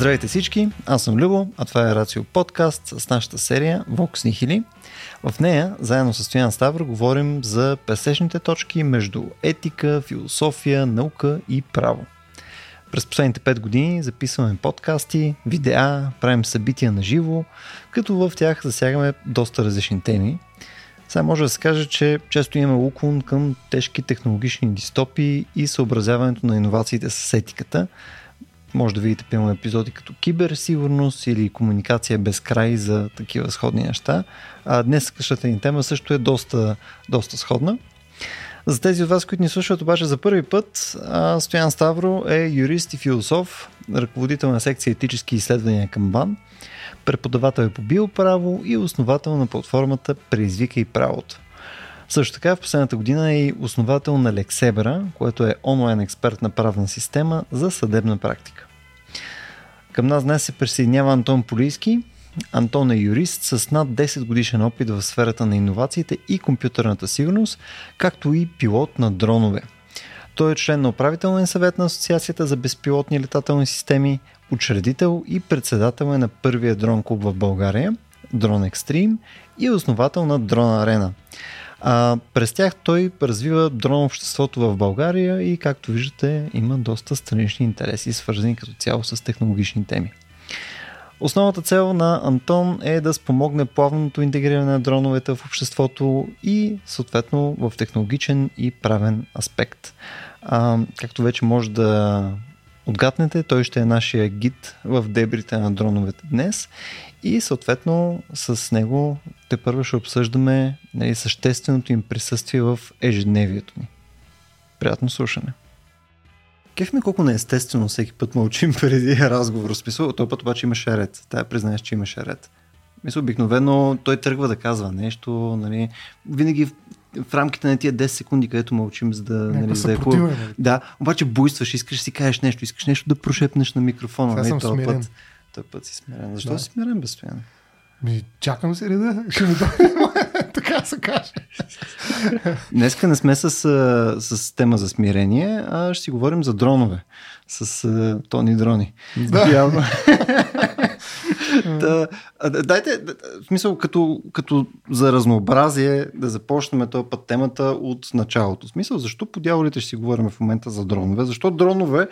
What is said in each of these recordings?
Здравейте всички, аз съм Любо, а това е Рацио подкаст с нашата серия Vox Nihili. В нея, заедно с Стоян Ставро, говорим за пресечните точки между етика, философия, наука и право. През последните 5 години записваме подкасти, видеа, правим събития на живо, като в тях засягаме доста различни теми. Сега може да се каже, че често имаме уклон към тежки технологични дистопии и съобразяването на иновациите с етиката – може да видите, примерно, епизоди като киберсигурност или комуникация без край за такива сходни неща. А днес къщата ни тема също е доста, доста сходна. За тези от вас, които ни слушат обаче за първи път, Стоян Ставро е юрист и философ, ръководител на секция етически изследвания към БАН, преподавател е по биоправо и основател на платформата Преизвика и правото. Също така в последната година е и основател на Лексебера, което е онлайн експертна правна система за съдебна практика. Към нас днес се присъединява Антон Полийски. Антон е юрист с над 10 годишен опит в сферата на иновациите и компютърната сигурност, както и пилот на дронове. Той е член на управителния съвет на Асоциацията за безпилотни летателни системи, учредител и председател е на първия дрон клуб в България, Drone Extreme и основател на Drone Arena. А, през тях той развива дрон обществото в България и както виждате има доста странични интереси, свързани като цяло с технологични теми. Основната цел на Антон е да спомогне плавното интегриране на дроновете в обществото и съответно в технологичен и правен аспект. А, както вече може да отгаднете, той ще е нашия гид в дебрите на дроновете днес и съответно с него те първо ще обсъждаме нали, същественото им присъствие в ежедневието ни. Приятно слушане. Кеф ми колко неестествено всеки път мълчим преди разговор. Смисъл, този път обаче имаше ред. Тая признаеш, че имаше ред. Мисля, обикновено той тръгва да казва нещо, нали, винаги в, в рамките на тия 10 секунди, където мълчим, за да, нали, да е? Да, обаче буйстваш, искаш да си кажеш нещо, искаш нещо да прошепнеш на микрофона. Сега нали, съм този смирен. път, този път си смирен. Защо Да. си смирен безстоянно? Ми, чакам се реда. Ще ми дойде. така се каже. Днеска не сме с, с тема за смирение, а ще си говорим за дронове. С Тони Дрони. Да. Явно. да, дайте, да, в смисъл, като, като за разнообразие да започнем този път темата от началото. В смисъл, защо по дяволите ще си говорим в момента за дронове? Защо дронове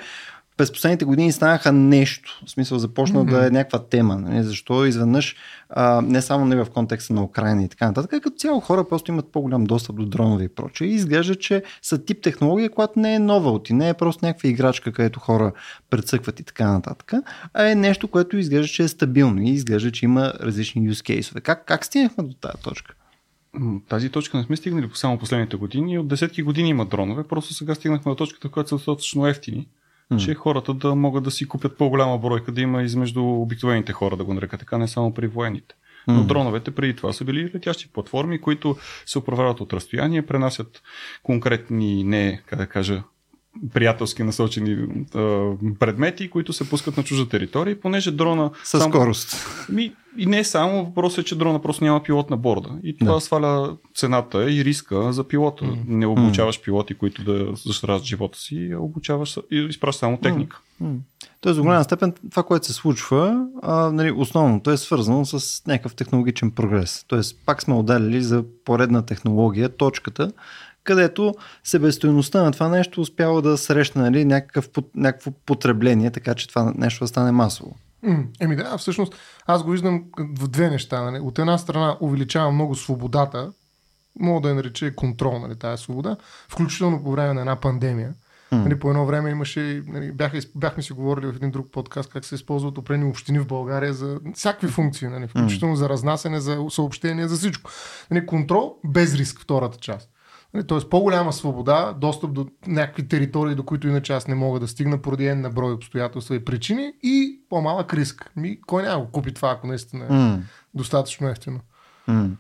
през последните години станаха нещо. В смисъл започна mm-hmm. да е някаква тема. Нали? Защо изведнъж, а, не само не в контекста на Украина и така нататък, а като цяло хора просто имат по-голям достъп до дронове и прочее. И изглежда, че са тип технология, която не е нова от и не е просто някаква играчка, където хора прецъкват и така нататък, а е нещо, което изглежда, че е стабилно и изглежда, че има различни use case Как, как стигнахме до тази точка? Тази точка не сме стигнали само последните години. От десетки години има дронове. Просто сега стигнахме до точката, която са достатъчно ефтини. Че хората да могат да си купят по-голяма бройка, да има измежду обикновените хора, да го нарека така, не само при военните. Но дроновете преди това са били летящи платформи, които се управляват от разстояние, пренасят конкретни, не, как да кажа, приятелски насочени а, предмети, които се пускат на чужда територия. И понеже дрона... Със само- скорост. Ми, и не само, въпросът е, че дрона просто няма пилот на борда. И това Да. сваля цената и риска за пилота. М. Не обучаваш пилоти, които да застрашат живота си, а обучаваш и изпращаш само техника. М. Тоест, до голяма степен това, което се случва, а, нали, основното е свързано с някакъв технологичен прогрес. Тоест, пак сме отделили за поредна технология точката, където себестойността на това нещо успява да срещне нали, някакъв, някакво потребление, така че това нещо да стане масово. Еми да, всъщност аз го виждам в две неща. Нали. От една страна увеличава много свободата, мога да я нареча и контрол, нали, тази свобода, включително по време на една пандемия. М. Нали, по едно време имаше, нали, бяха, бяхме си говорили в един друг подкаст как се използват определени общини в България за всякакви функции, нали, включително за разнасене, за съобщения, за всичко. Нали, контрол без риск, втората част. Нали, Тоест по-голяма свобода, достъп до някакви територии, до които иначе аз не мога да стигна поради една на брой обстоятелства и причини и по-малък риск. Ми, кой няма го купи това, ако наистина е М. достатъчно ефтино? М.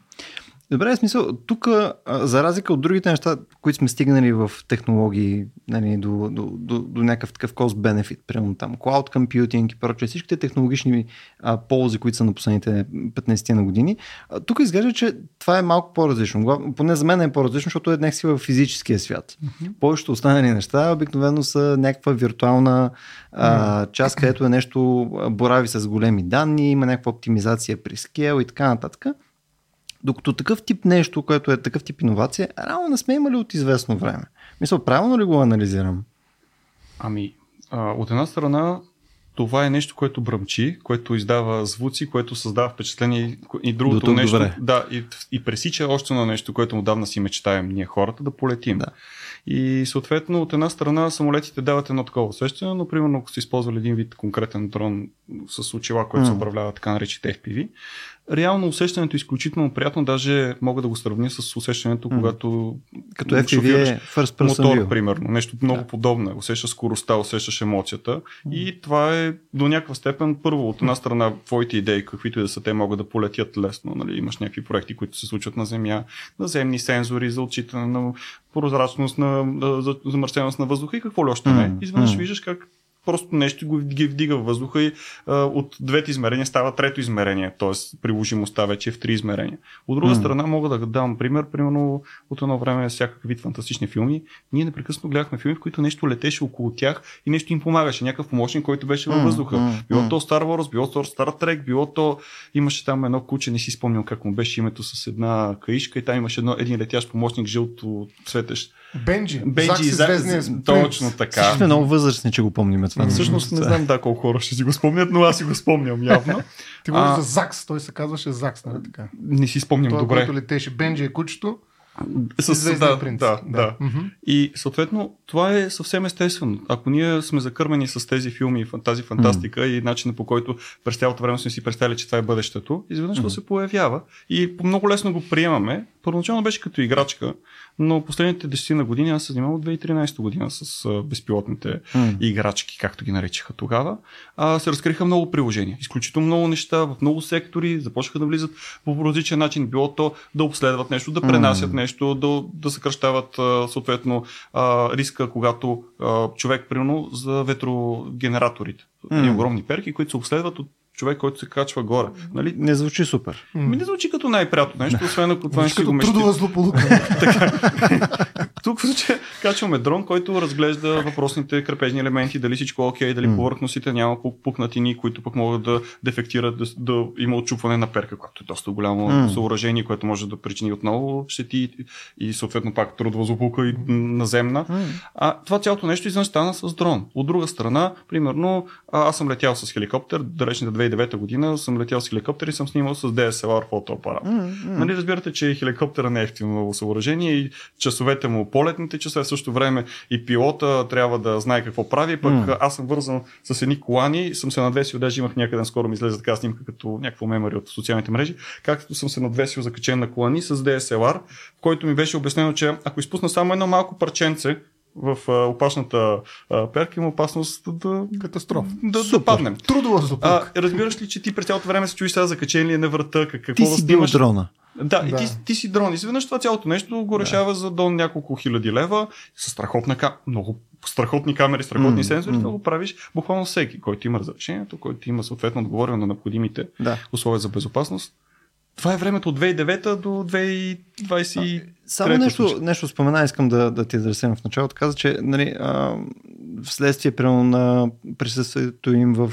Добре, в смисъл, тук, за разлика от другите неща, които сме стигнали в технологии, нали, до, до, до, до някакъв такъв cost-benefit, примерно там, cloud computing и прочее, всичките технологични а, ползи, които са на последните 15 на години, а, тук изглежда, че това е малко по-различно. Поне за мен е по-различно, защото е някакси в физическия свят. Mm-hmm. Повечето останали неща обикновено са някаква виртуална а, част, където е нещо, борави с големи данни, има някаква оптимизация при скел и така нататък. Докато такъв тип нещо, което е такъв тип иновация, реално не сме имали от известно време. Мисля, правилно ли го анализирам? Ами, а, от една страна, това е нещо, което бръмчи, което издава звуци, което създава впечатление и- До другото тук нещо. добре. Да, и, и пресича още на нещо, което отдавна си мечтаем ние хората да полетим. Да. И съответно, от една страна, самолетите дават едно такова усещане, но примерно, ако сте използвали един вид конкретен дрон с очила, който се управлява така наречените FPV, реално усещането е изключително приятно, даже мога да го сравня с усещането, когато Като FPV шофираш е first person мотор, view. примерно. Нещо много Да. подобно. Усещаш скоростта, усещаш емоцията. И това е до някаква степен, първо, от една страна, твоите идеи, каквито и да са, те могат да полетят лесно. Нали? Имаш някакви проекти, които се случват на Земя, наземни сензори за отчитане на прозрачност, на, за- замърсеност на въздуха и какво ли още не. Изведнъж м. виждаш как просто нещо го, ги вдига в въздуха и а, от двете измерения става трето измерение, т.е. приложимостта вече е в три измерения. От друга М. страна мога да дам пример, примерно от едно време всякакъв вид фантастични филми, ние непрекъснато гледахме филми, в които нещо летеше около тях и нещо им помагаше, някакъв помощник, който беше във въздуха. м, Било м. то Star Wars, било то Star Trek, било то имаше там едно куче, не си спомням как му беше името с една каишка и там имаше едно, един летящ помощник, жълто светещ. Бенджи. Бенджи Зак звездния за- точно така. Всички сме много възрастни, че го помним това. Всъщност не знам да колко хора ще си го спомнят, но аз си го спомням явно. Ти говориш за Закс, той се казваше Закс, нали така? Не си спомням Той, добре. който летеше. Бенджи е кучето. С, да, принц. да, да. Мгм. И съответно това е съвсем естествено. Ако ние сме закърмени с тези филми, тази фантастика и начина по който през цялото време сме си представили, че това е бъдещето, изведнъж то се появява и много лесно го приемаме. Първоначално беше като играчка, но последните 10 на години аз се занимавам от 2013 година с а, безпилотните М. играчки, както ги наричаха тогава, а, се разкриха много приложения. Изключително много неща в много сектори, започнаха да влизат по различен начин. Било то да обследват нещо, да пренасят М. нещо, да, да съкръщават а, съответно а, риска, когато а, човек, примерно, за ветрогенераторите. Едни огромни перки, които се обследват от човек, който се качва горе. Нали? Не звучи супер. Ми не звучи като най-приятно нещо, освен ако това не Звучи си го мечти. трудова злополука. Тук в случая качваме дрон, който разглежда въпросните крепежни елементи, дали всичко е окей, дали М. повърхностите няма пук- пукнатини, които пък могат да дефектират, да, да има отчупване на перка, което е доста голямо М. съоръжение, което може да причини отново щети и съответно пак трудова злополука и наземна. А това цялото нещо извън стана с дрон. От друга страна, примерно, аз съм летял с хеликоптер, далечната 2009 година съм летял с хеликоптер и съм снимал с DSLR фотоапарат. М, м. Нали, разбирате, че хеликоптера не е ефтино съоръжение и часовете му, полетните часове, в същото време и пилота трябва да знае какво прави. Пък М. аз съм вързан с едни колани, съм се надвесил, даже имах някъде скоро ми излезе така снимка като някакво мемори от социалните мрежи, както съм се надвесил закачен на колани с DSLR, в който ми беше обяснено, че ако изпусна само едно малко парченце в а, опашната а, перка, има опасност да, Катастрофа. да, да Супер. паднем. Трудова злополука. А, разбираш ли, че ти през цялото време се чуеш сега закачен ли е на врата, как- какво Ти да си бил дрона. Да, и Да. ти, ти си дрон. Изведнъж това цялото нещо го решава за до няколко хиляди лева, с страхотна ка... много страхотни камери, страхотни М, сензори, м. да го правиш буквално всеки, който има разрешението, който има съответно отговорено на необходимите Да. условия за безопасност. Това е времето от 2009 до 2020. Само нещо, нещо спомена, искам да, да ти адресирам в началото. Каза, че нали, а, вследствие примерно, на присъствието им в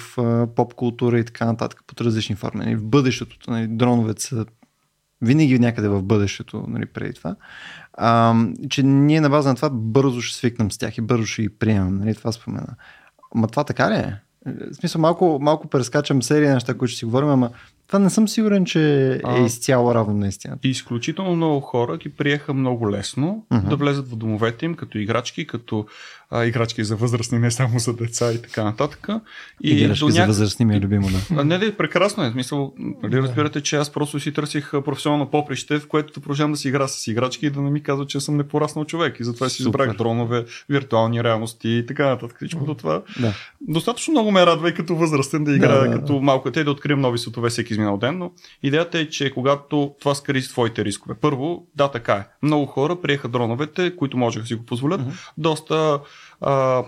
поп култура и така нататък под различни форми. Нали, в бъдещето, нали, дроновете са винаги някъде в бъдещето, нали, преди това. А, че ние на база на това бързо ще свикнем с тях и бързо ще ги приемем. Нали, това спомена. Ма това така ли е? В смисъл, малко, малко прескачам серия неща, които ще си говорим, ама това не съм сигурен, че е изцяло равно на истината. И изключително много хора ги приеха много лесно Мгм. да влезат в домовете им като играчки, като а, играчки за възрастни, не само за деца и така нататък. И играчки няк... за възрастни ми е любимо, да. А, не, не, прекрасно е. Смисъл, нали, разбирате, че аз просто си търсих професионално поприще, в което да продължавам да си игра с играчки и да не ми казва, че съм непораснал човек. И затова си избрах дронове, виртуални реалности и така нататък. Всичкото това. Да. Достатъчно много ме радва и като възрастен да играя, да, да, като малко те да открием нови светове всеки изминал ден, но идеята е, че когато това скари своите рискове. Първо, да, така е. Много хора приеха дроновете, които можеха да си го позволят, mm-hmm. доста а,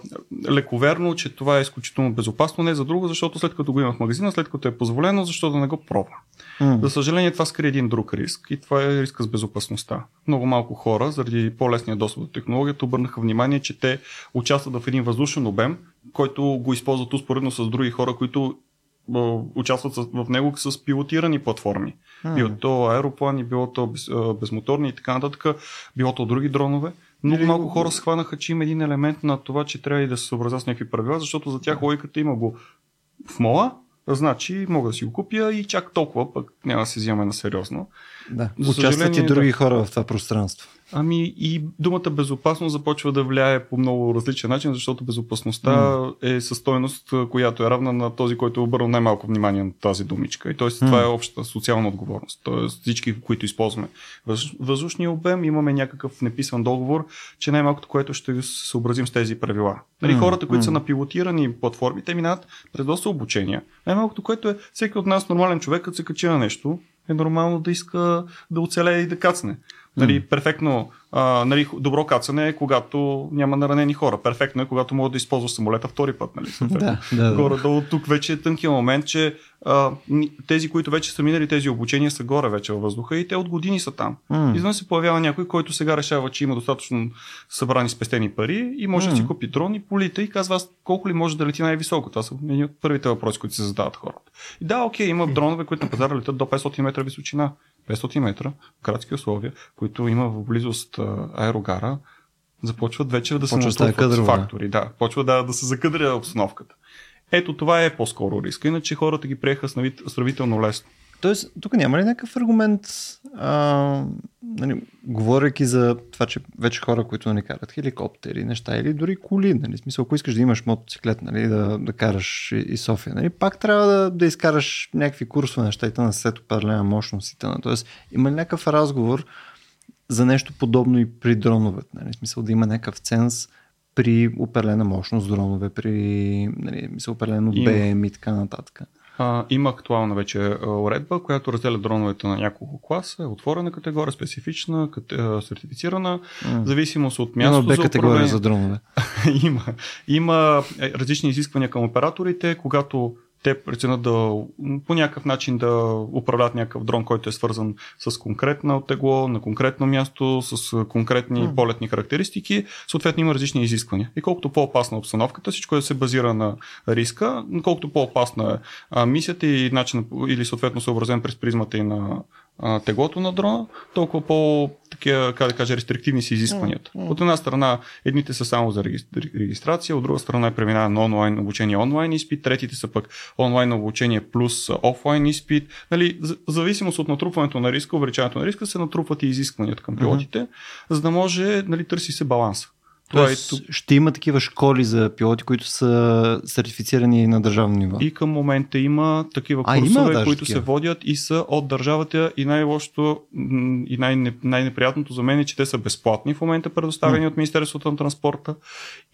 лековерно, че това е изключително безопасно. Не за друго, защото след като го има в магазина, след като е позволено, защо да не го пробва. Mm. За съжаление, това скри един друг риск и това е риска с безопасността. Много малко хора, заради по-лесния достъп до технологията, обърнаха внимание, че те участват в един въздушен обем, който го използват успоредно с други хора, които участват в него с пилотирани платформи. Mm. Било то аероплани, било то без, безмоторни и така нататък, било то други дронове. Много малко хора схванаха, че има един елемент на това, че трябва и да се съобразят с някакви правила, защото за тях логиката има го в мола, значи мога да си го купя и чак толкова, пък няма да се взимаме на сериозно. Да. Участват и други да. хора в това пространство. Ами и думата безопасност започва да влияе по много различен начин, защото безопасността mm. е със стойност, която е равна на този, който е обърнал най-малко внимание на тази думичка. И т.е. Mm. това е общата социална отговорност. Тоест всички, които използваме въздушния обем, имаме някакъв неписан договор, че най-малкото, което ще се съобразим с тези правила. Нали, mm. Хората, които mm. са на пилотирани платформи, те минават през доста обучения. Най-малкото, което е всеки от нас, нормален човек, като се качи на нещо, е нормално да иска да оцелее и да кацне. Нали, перфектно, а, нали, добро кацане е когато няма наранени хора. Перфектно е когато мога да използваш самолета втори път. Нали, да, да, горе долу тук вече е тънкият момент, че а, тези, които вече са минали тези обучения, са горе вече във въздуха и те от години са там. Mm. Извън се появява някой, който сега решава, че има достатъчно събрани спестени пари и може mm. да си купи дрон и полита и казва аз колко ли може да лети най-високо. Това са едни от първите въпроси, които се задават хората. И да, окей, има дронове, които на пазара летят до 500 метра височина. 500 метра, в градски условия, които има в близост аерогара, започват вече да се натрупват фактори. Да, почва да, да се закъдря обстановката. Ето това е по-скоро риска, иначе хората ги приеха сравнително лесно. Тоест, тук няма ли някакъв аргумент, а, нали, говоряки за това, че вече хора, които не карат хеликоптери, неща или дори коли, нали, смисъл, ако искаш да имаш мотоциклет, нали, да, да караш и София, нали, пак трябва да, да изкараш някакви курсове неща и на след определена мощност и т.н. Тоест, има ли някакъв разговор за нещо подобно и при дроновете, нали, смисъл да има някакъв ценз при определена мощност дронове, при нали, мисъл, определено БМ и така нататък. А, има актуална вече уредба, която разделя дроновете на няколко класа, е отворена категория, специфична, кате, сертифицирана, mm. зависимост от място. Има Б категория за дронове. има. Има е, различни изисквания към операторите, когато те преценят да по някакъв начин да управляват някакъв дрон, който е свързан с конкретно тегло, на конкретно място, с конкретни mm. полетни характеристики, съответно има различни изисквания. И колкото по-опасна е обстановката, всичко е да се базира на риска, колкото по-опасна е мисията и начин, или съответно съобразен през призмата и на а, теглото на дрона, толкова по такива, как да кажа, рестриктивни са изискванията. Mm, mm. От една страна, едните са само за регистрация, от друга страна е преминаване на онлайн обучение онлайн изпит, третите са пък онлайн обучение плюс офлайн изпит. Нали, в зависимост от натрупването на риска, увеличаването на риска, се натрупват и изискванията към пилотите, mm-hmm. за да може, нали, търси се баланса. Тоест, е, ще има такива школи за пилоти, които са сертифицирани на държавно ниво. И към момента има такива а, курсове, има които такива. се водят и са от държавата и най-лошото и най- най-неприятното за мен е, че те са безплатни в момента предоставени mm. от Министерството на транспорта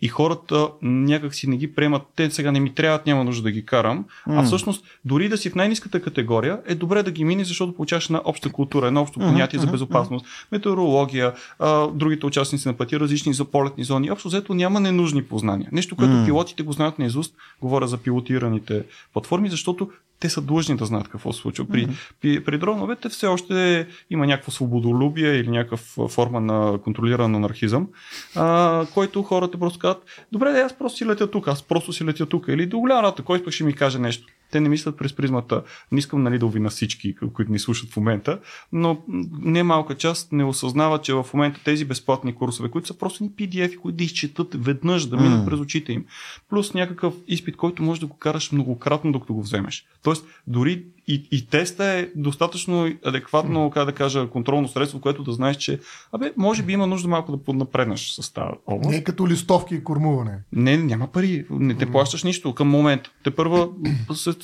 и хората някак си не ги приемат. Те сега не ми трябват, няма нужда да ги карам. Mm. А всъщност, дори да си в най-низката категория, е добре да ги мини, защото получаваш на обща култура, едно общо понятие mm-hmm. за безопасност, метеорология, а, другите участници на пъти, различни за полетни работни зони. Общо взето няма ненужни познания. Нещо, което mm. пилотите го знаят наизуст, говоря за пилотираните платформи, защото те са длъжни да знаят какво се случва. При, mm-hmm. при, при дроновете все още има някаква свободолюбие или някаква форма на контролиран анархизъм, а, който хората просто казват, добре, да, аз просто си летя тук, аз просто си летя тук. Или до голяма рата, кой пък ще ми каже нещо. Те не мислят през призмата. Не искам нали, да обвина всички, които ни слушат в момента, но не малка част не осъзнават, че в момента тези безплатни курсове, които са просто ни PDF, които да изчетат веднъж, да минат mm. през очите им, плюс някакъв изпит, който може да го караш многократно, докато го вземеш. Тоест, дори и, и теста е достатъчно адекватно, как да кажа, контролно средство, което да знаеш, че абе, може би има нужда малко да поднапреднеш с тази област. Не е като листовки и кормуване. Не, няма пари. Не те плащаш нищо към момента. Те първа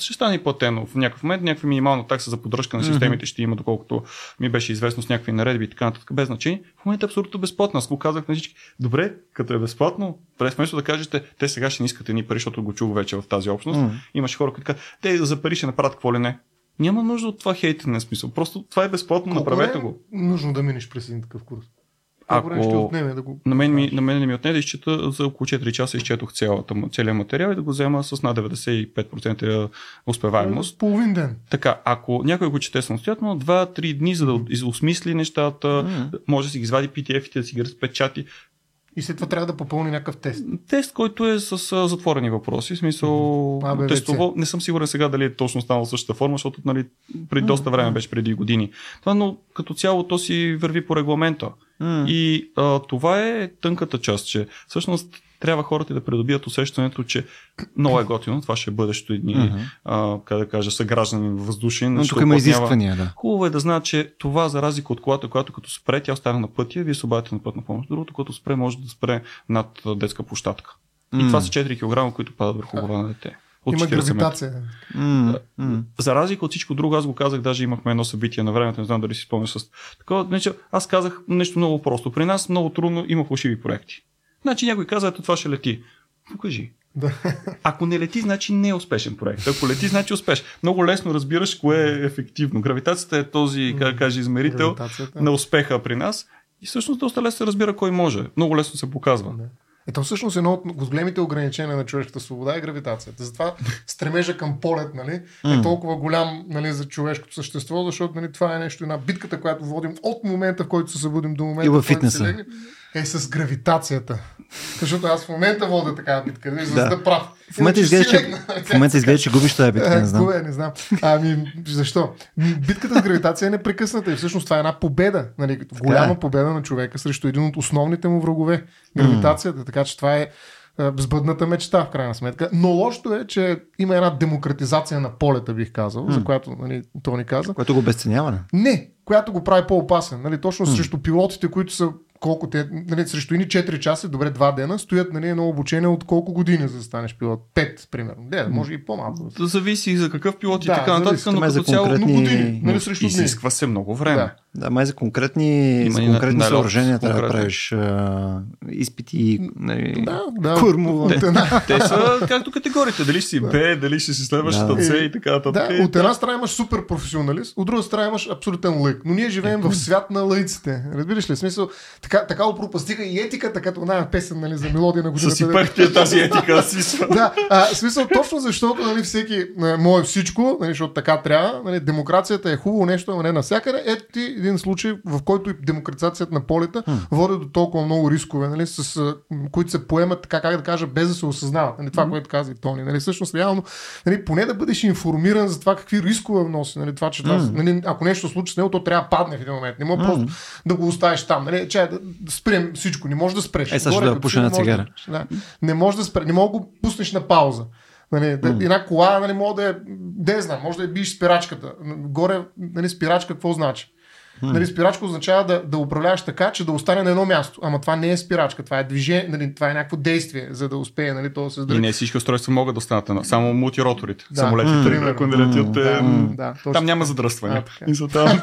ще стане платено. В някакъв момент някаква минимална такса за поддръжка на системите ще има, доколкото ми беше известно с някакви наредби и така нататък. Без значение. В момента е абсолютно безплатно. Аз го казах на всички. Добре, като е безплатно, през вместо да кажете, те сега ще не искате ни пари, защото го чух вече в тази общност. Mm. Имаше хора, които казват, те за пари ще направят какво ли не. Няма нужда от това хейтене смисъл. Просто това е безплатно, Колко направете е го. нужно да минеш през един такъв курс? Ако- ще отнеме да го... На мен, ми, на мен не ми отне да изчета за около 4 часа изчетох цялата, целият материал и да го взема с над 95% успеваемост. Половин ден. Така, ако някой го чете самостоятелно, 2-3 дни, за да осмисли нещата, може да си ги извади PDF-ите, да си ги разпечати. И след това трябва да попълни някакъв тест. Тест, който е с а, затворени въпроси, в смисъл А, бе, тестово. Не съм сигурен сега дали е точно станало същата форма, защото нали, преди доста време беше преди години. Това, но като цяло то си върви по регламента. М. И а, това е тънката част, че всъщност трябва хората да придобият усещането, че много е готино, това ще е бъдещето едни, Мгм. а, как да кажа, съграждани въздушен. Но тук има изисквания, да. Хубаво е да знаят, че това за разлика от колата, която като спре, тя остана на пътя, вие се обадите на пътна помощ. Другото, като спре, може да спре над детска площадка. И това са 4 кг, които падат върху глава на дете. От Има 40 метра. гравитация. М. За разлика от всичко друго, аз го казах, даже имахме едно събитие на времето, не знам дали си спомняш с такова. Значи, аз казах нещо много просто. При нас много трудно има фалшиви проекти. Значи някой каза, ето това ще лети. Покажи. Да. Ако не лети, значи не е успешен проект. Ако лети, значи успеш. Много лесно разбираш кое е ефективно. Гравитацията е този, как да кажа, измерител на успеха при нас. И всъщност доста лесно се разбира кой може. Много лесно се показва. Да. Ето всъщност едно от големите ограничения на човешката свобода е гравитацията. Затова стремежа към полет нали, е толкова голям нали, за човешкото същество, защото нали, това е нещо, една битката, която водим от момента, в който се събудим до момента, И във в който се фитнеса. легнем, е с гравитацията. Защото аз в момента водя такава битка, нали, за да Да. прав. В момента изглежда, че, в момента изглежда, че губиш тази битка, не знам. Кое, не знам. Ами, защо? Битката с гравитация е непрекъсната и всъщност това е една победа. Нали, голяма е. победа на човека срещу един от основните му врагове. Гравитацията. Така че това е а, сбъдната мечта, в крайна сметка. Но лошото е, че има една демократизация на полета, бих казал, за която нали, Тони каза. Което го обесценява. не? Не, която го прави по-опасен. Нали, точно срещу пилотите, които са колко те, нали, срещу ини 4 часа, добре 2 дена, стоят нали, едно обучение от колко години за да станеш пилот? 5, примерно. Не, може и по-малко. Да зависи за какъв пилот и Да, така нататък, но за цяло конкретни- години, нали, срещу дни. изисква се много време. Да. Да, май за конкретни, Има за конкретни на съоръжения трябва да правиш а, изпити. Нали, Да, да. Кормова. От една, Те са както категориите. Дали си Б, дали ще си следващата Да. С и така нататък. да, от една страна имаш супер професионалист, от друга страна имаш абсолютен лък. Но ние живеем в свят на лъйците. Разбираш ли? Смисъл, така, така опропастиха и етиката, като една песен нали, за мелодия на годината. С сипъртия тази етика си. да, а, смисъл точно защото нали, всеки мое всичко, нали, защото така трябва, нали, демокрацията е хубаво нещо, но не навсякъде. Ето ти един случай, в който и демократизацията на полета води до толкова много рискове, нали, с, които се поемат, така как да кажа, без да се осъзнават. Нали, това, което каза и Тони. Нали, всъщност, реално, нали, поне да бъдеш информиран за това какви рискове носи. Нали, това, че това, нали, ако нещо случи с него, то трябва да падне в един момент. Не може просто да го оставиш там. Нали, че, спрем всичко. Не може да спреш. Е, сега да пуша на може цигара. Да, да. Не може да спре, не мога да го пуснеш на пауза. Нали, да, Една кола, нали, може да е, я знам, може да е биш спирачката. Горе, нали, спирачка, какво значи? Нали, спирачка означава да, да управляваш така, че да остане на едно място. Ама това не е спирачка, това е движение, нали, това е някакво действие, за да успее нали, то да се И издържи. не всички устройства могат да останат на само мултироторите. Да. Самолетите, Примерно. ако не летят, е, Да, м, да, точно. там няма задръстване. И там,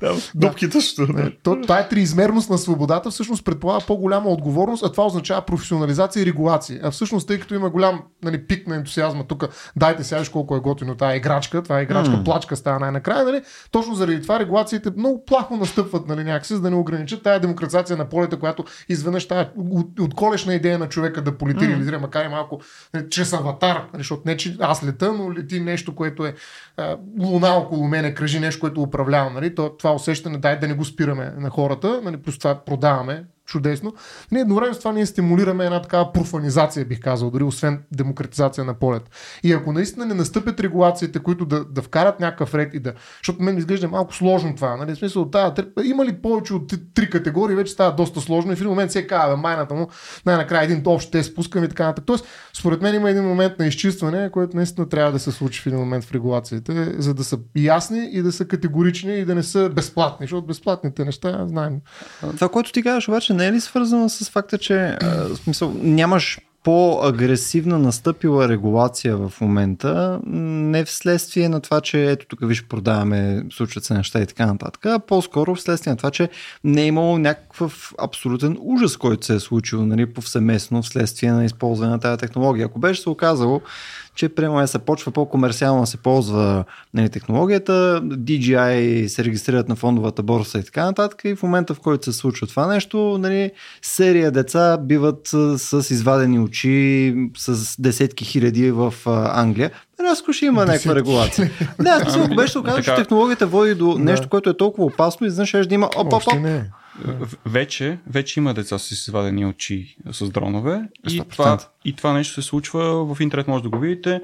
там дупките ще. да. То, това е триизмерност на свободата, всъщност предполага по-голяма отговорност, а това означава професионализация и регулация. А всъщност, тъй като има голям нали, пик на ентусиазма тук, дайте сега колко е готино тази играчка, това е играчка, плачка става най-накрая, нали? точно заради това регулациите много плахо настъпват нали, някакси, за да не ограничат тази демокрация на полета, която изведнъж тази от- отколешна идея на човека да полети, реализира, макар и малко нали, чрез аватар, нали, защото не, че аз лета, но лети нещо, което е а, луна около мене, кръжи нещо, което управлявам. Нали? То, това усещане, дай да не го спираме на хората, нали? плюс това продаваме чудесно. Не, едновременно с това ние стимулираме една такава профанизация, бих казал, дори освен демократизация на полет. И ако наистина не настъпят регулациите, които да, да вкарат някакъв ред и да. Защото мен изглежда малко сложно това. Нали? В смисъл, да, има ли повече от три категории, вече става доста сложно и в един момент се казва, майната му, най-накрая един общ те спускаме и така нататък. Тоест, според мен има един момент на изчистване, който наистина трябва да се случи в един момент в регулациите, за да са ясни и да са категорични и да не са безплатни, защото безплатните неща, знаем. Това, което ти казваш, обаче не е ли свързано с факта, че в смисъл, нямаш по-агресивна настъпила регулация в момента, не вследствие на това, че ето тук виж продаваме, случват се неща и така нататък, а по-скоро вследствие на това, че не е имало някакъв абсолютен ужас, който се е случил нали, повсеместно вследствие на използване на тази технология. Ако беше се оказало, че прямо се почва по-комерциално да се ползва нали, технологията, DJI се регистрират на фондовата борса и така нататък и в момента в който се случва това нещо, нали, серия деца биват с извадени очи с десетки хиляди в Англия. Рязко ще има някаква регулация. Да, ако ами, беше оказано, че технологията води до нещо, което е толкова опасно и знаеш, ще има оп, оп, оп. Вече, вече има деца с извадени очи с дронове и това, и това нещо се случва в интернет, може да го видите.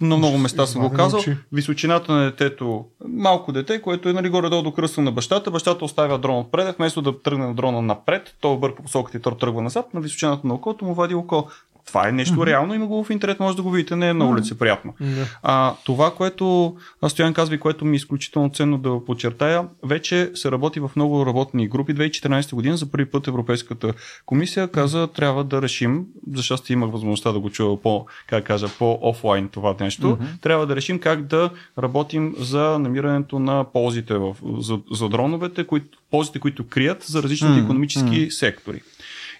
На много места съм го казал. Височината на детето, малко дете, което е нали, горе-долу до кръста на бащата, бащата оставя дрон отпред, вместо да тръгне на дрона напред, той обърка посоката и той тръгва назад, на височината на окото му вади око. Това е нещо mm-hmm. реално, има го в интернет, може да го видите, не е на улица, mm-hmm. приятно. Mm-hmm. А, това, което Стоян казва и което ми е изключително ценно да подчертая, вече се работи в много работни групи. 2014 година за първи път Европейската комисия каза, трябва да решим, защото имах възможността да го чуя по, как кажа, по-офлайн това нещо, mm-hmm. трябва да решим как да работим за намирането на ползите в, за, за дроновете, които, ползите, които крият за различните mm-hmm. економически сектори.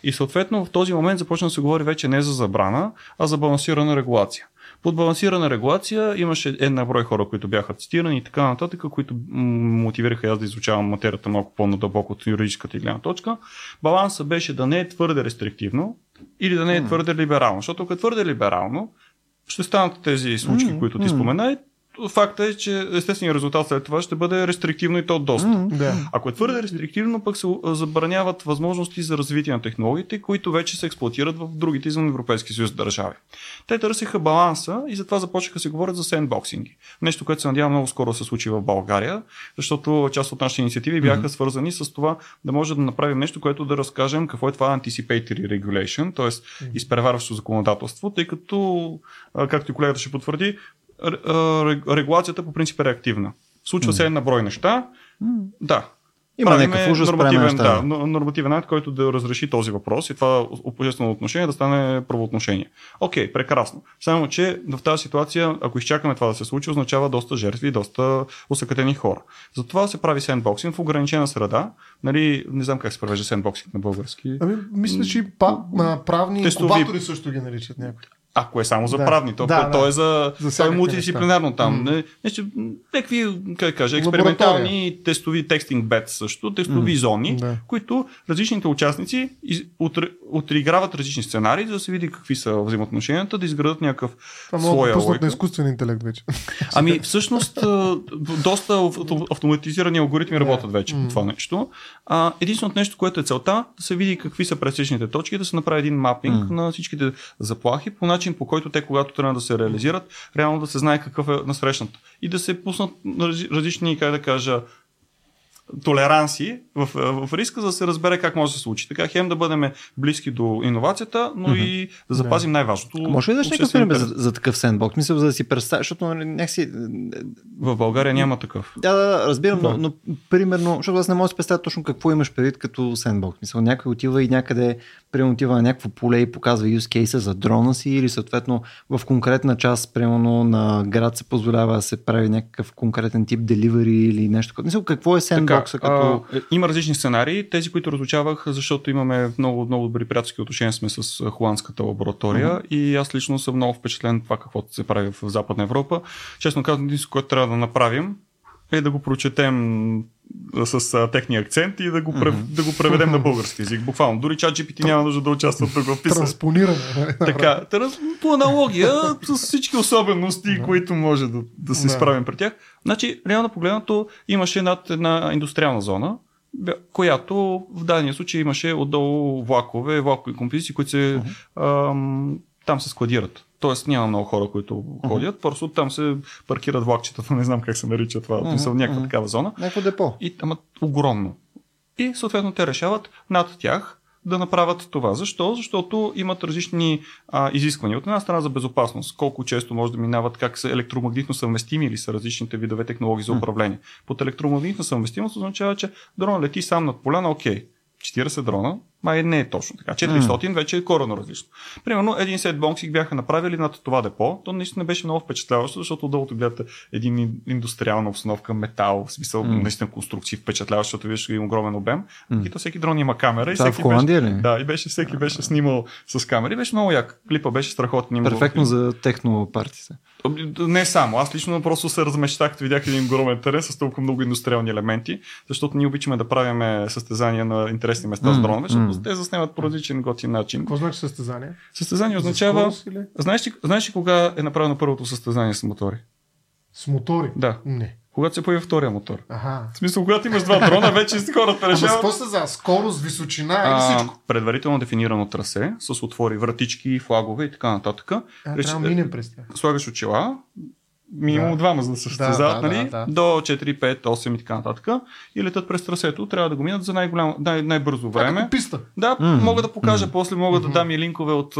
И съответно в този момент започна да се говори вече не за забрана, а за балансирана регулация. Под балансирана регулация имаше една брой хора, които бяха цитирани и така нататък, които мотивираха аз да изучавам материята малко по-надълбоко от юридическата гледна точка. Баланса беше да не е твърде рестриктивно или да не е твърде либерално. Защото ако е твърде либерално, ще станат тези случаи, mm, които ти mm. спомена, факта е, че естественият резултат след това ще бъде рестриктивно и то доста. Mm, да. Ако е твърде рестриктивно, пък се забраняват възможности за развитие на технологиите, които вече се експлуатират в другите извън Европейски съюз държави. Те търсиха баланса и затова започнаха да се говорят за сендбоксинги. Нещо, което се надявам много скоро да се случи в България, защото част от нашите инициативи бяха mm-hmm. свързани с това да може да направим нещо, което да разкажем какво е това anticipatory regulation, т.е. Изпреварващо законодателство, тъй като, както и колегата ще потвърди, регулацията по принцип е реактивна. Случва се една брой неща. Да, има някакъв ужас нормативен, да, нормативен акт, който да разреши този въпрос и това обществено отношение да стане правоотношение. Окей, прекрасно. Само, че в тази ситуация, ако изчакаме това да се случи, означава доста жертви и доста усъкатени хора. Затова се прави сендбоксинг в ограничена среда. Нали, не знам как се превежда сендбоксинг на български. Ами, мисля, че па, правни Тестови... инкубатори също ги наричат някои. Ако е само за да. правни, то, да, то да. е за, за той е мултидисциплинарно там. Mm. Нещо, някакви, как кажа, експериментални тестови текстинг бет също, тестови mm. зони, да. които различните участници отриграват различни сценарии, за да се види какви са взаимоотношенията, да изградат някакъв Това своя логика. на изкуствен интелект вече. Ами всъщност доста автоматизирани алгоритми работят вече mm. по това нещо. А, единственото нещо, което е целта, да се види какви са пресечните точки, да се направи един мапинг mm. на всичките заплахи по начин, по който те, когато трябва да се реализират, реално да се знае какъв е насрещната. И да се пуснат различни, как да кажа, толеранси в, в риска, за да се разбере как може да се случи. Така хем да бъдем близки до иновацията, но mm-hmm. и да запазим да. най-важното. Може ли да ще пример за, за такъв сендбокс? Мисля, за да си представя, защото нали, някакси... В България няма такъв. Да, да, разбирам, да. Но, но, примерно, защото аз не мога да си представя точно какво имаш предвид като сендбокс. Мисля, някой отива и някъде, примерно отива на някакво поле и показва use case за дрона си или съответно в конкретна част, примерно на град се позволява да се прави някакъв конкретен тип delivery или нещо. Мисля, какво е сендбокс? Бокса? Като... А, има различни сценарии. Тези, които разучавах, защото имаме много, много добри приятелски отношения сме с холандската лаборатория uh-huh. и аз лично съм много впечатлен това какво се прави в Западна Европа. Честно казвам, единството, което трябва да направим е да го прочетем с а, техния акцент и да го, mm-hmm. да го преведем на български язик. Буквално. Дори чат GPT няма нужда да участва тук в писане. Транспониране. така, трans, по аналогия с всички особености, no. които може да, да се no. справим при тях. Значи, реално погледнато, имаше над една индустриална зона, която в дадения случай имаше отдолу влакове, влакови композиции, които се, ам, там се складират. Тоест няма много хора, които ходят, просто там се паркират влакчетата, не знам как се нарича това, uh-huh. някаква мгм. такава зона. Някакво депо. И, ама огромно. И съответно те решават над тях да направят това. Защо? Защото имат различни а, изисквания. От една страна за безопасност, колко често може да минават, как са електромагнитно съвместими или са различните видове технологии за управление. Под електромагнитна съвместимост означава, че дрона лети сам над поляна, окей. 40 дрона, май не е точно така. 400 вече е коренно различно. Примерно един сет бонксик бяха направили над това депо. То наистина беше много впечатляващо, защото отдолу гледате един ин- индустриална обстановка, метал, в смисъл М. наистина конструкции впечатляващо, защото виждаш един огромен обем. М. И то всеки дрон има камера. И Това в всеки Холандия беше, ли? Да, и беше, всеки беше снимал с камери. Беше много як. Клипа беше страхотен. го- Перфектно за техно партита. не само. Аз лично просто се размещах, като видях един огромен терен с толкова много индустриални елементи, защото ние обичаме да правим състезания на интересни места с М, дронове, защото м. те заснемат по различен готин начин. Какво значи състезание? Състезание За означава... скорост или? Знаеш ли, знаеш ли кога е направено първото състезание с мотори? С мотори? Да. Не. Когато се появи втория мотор. Аха. В смисъл, когато имаш два дрона, вече хората Ама с какво решават. се за? Скорост, височина или А, всичко? предварително дефинирано трасе с отвори, вратички, флагове и така нататък. А, Реш- трябва да минем през тях. слагаш очила, минимум Да. двама за да се състезават, Да, да, нали? да, да. До 4, 5, 8 и така нататък. И летят през трасето. Трябва да го минат за най-голямо, най- най-бързо време. като писта. Да, М, мога да покажа м. после, мога да дам и линкове от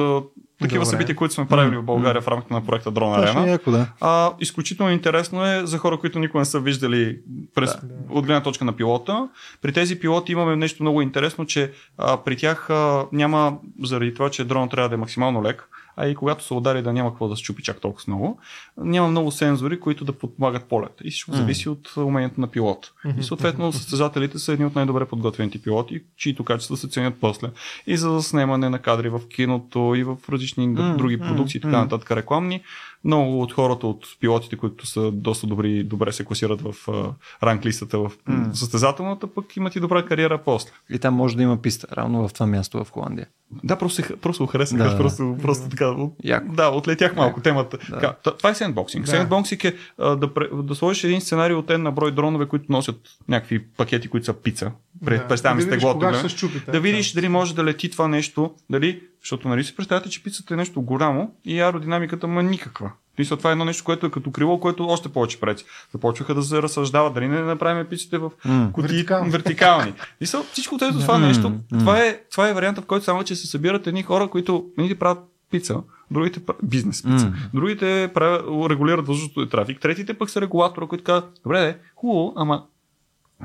такива Добре. събития, които сме правили в България в рамките на проекта Арена. яко, да. А, изключително интересно е за хора, които никога не са виждали през, Да. от гледна точка на пилота. При тези пилоти имаме нещо много интересно, че а, при тях а, няма, заради това, че дрон трябва да е максимално лек, а и когато се удари да няма какво да се чупи чак толкова много, няма много сензори, които да подпомагат полета. И всичко зависи от умението на пилот. И съответно състезателите са едни от най-добре подготвените пилоти, чието качества се ценят после. И за заснемане на кадри в киното, и в различни други продукции, и така нататък рекламни. Много от хората, от пилотите, които са доста добри, добре се класират в а, ранглистата в М. състезателната, пък имат и добра кариера после. И там може да има писта, равно в това място в Холандия. Да, просто, просто харесах. Да. Просто, просто така. Яко. Да, отлетях малко темата. Да. Така, това е сендбоксинг. Да. Сендбоксинг е а, да, да сложиш един сценарий от N на брой дронове, които носят някакви пакети, които са пица. Пред, Да. Представяме Да с видиш теглото. кога ще щупи. да видиш дали може да лети това нещо, дали, защото нали си представяте, че пицата е нещо голямо и аеродинамиката му е никаква. Мисля, това е едно нещо, което е като крило, което още повече пречи. Започваха да се разсъждават, дали не направим пиците в кутии Вертикални. вертикални. Мисля, всичко тези това М, нещо, това е, това е варианта, в който само, че се събират едни хора, които едните правят пица, другите правят бизнес пица, М. другите правят, регулират въздушното трафик, третите пък са регулатора, които казват, добре, де, хубаво, ама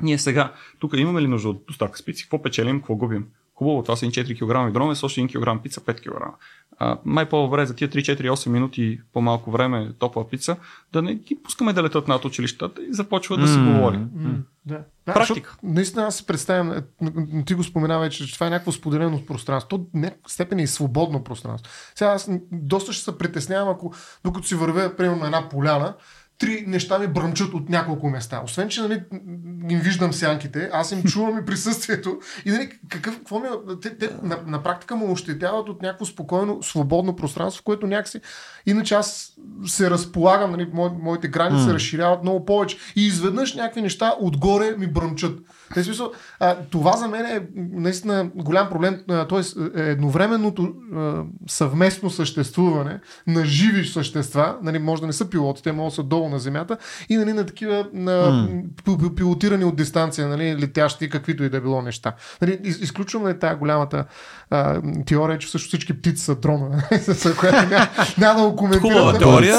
ние сега, тук имаме ли нужда от доставка с пици? Какво печелим, какво губим? Хубаво, това са 4 кг дронове, с още 1 кг пица, 5 кг. А, май по-добре за тия 3-4-8 минути по-малко време топла пица, да не ги пускаме да летат над училищата и започва да се М. говори. М, Да. Да, Практика. защото Наистина аз си представям, е, ти го споменава, че това е някакво споделено пространство. То някаква степен е и свободно пространство. Сега аз доста ще се притеснявам, ако докато си вървя, примерно на една поляна, три неща ми бръмчат от няколко места. Освен, че нали, им виждам сянките, аз им чувам и присъствието. И нали, какъв, какво ми, те, те на, на, практика му ощетяват от някакво спокойно, свободно пространство, в което някакси... Иначе аз се разполагам, нали, мо, моите граници се разширяват много повече. И изведнъж някакви неща отгоре ми бръмчат. Те смисъл, а, това за мен е наистина голям проблем. Тоест, едновременното а, съвместно съществуване на живи същества, нали, може да не са пилоти, те могат да са долу на земята, и нали, на такива на, пи- пилотирани от дистанция, нали, летящи, каквито и да било неща. Нали, из, изключваме нали, тази голямата а, теория, че всъщност всички птици са дрона, за която няма, няма да го коментирам. Хубава теория.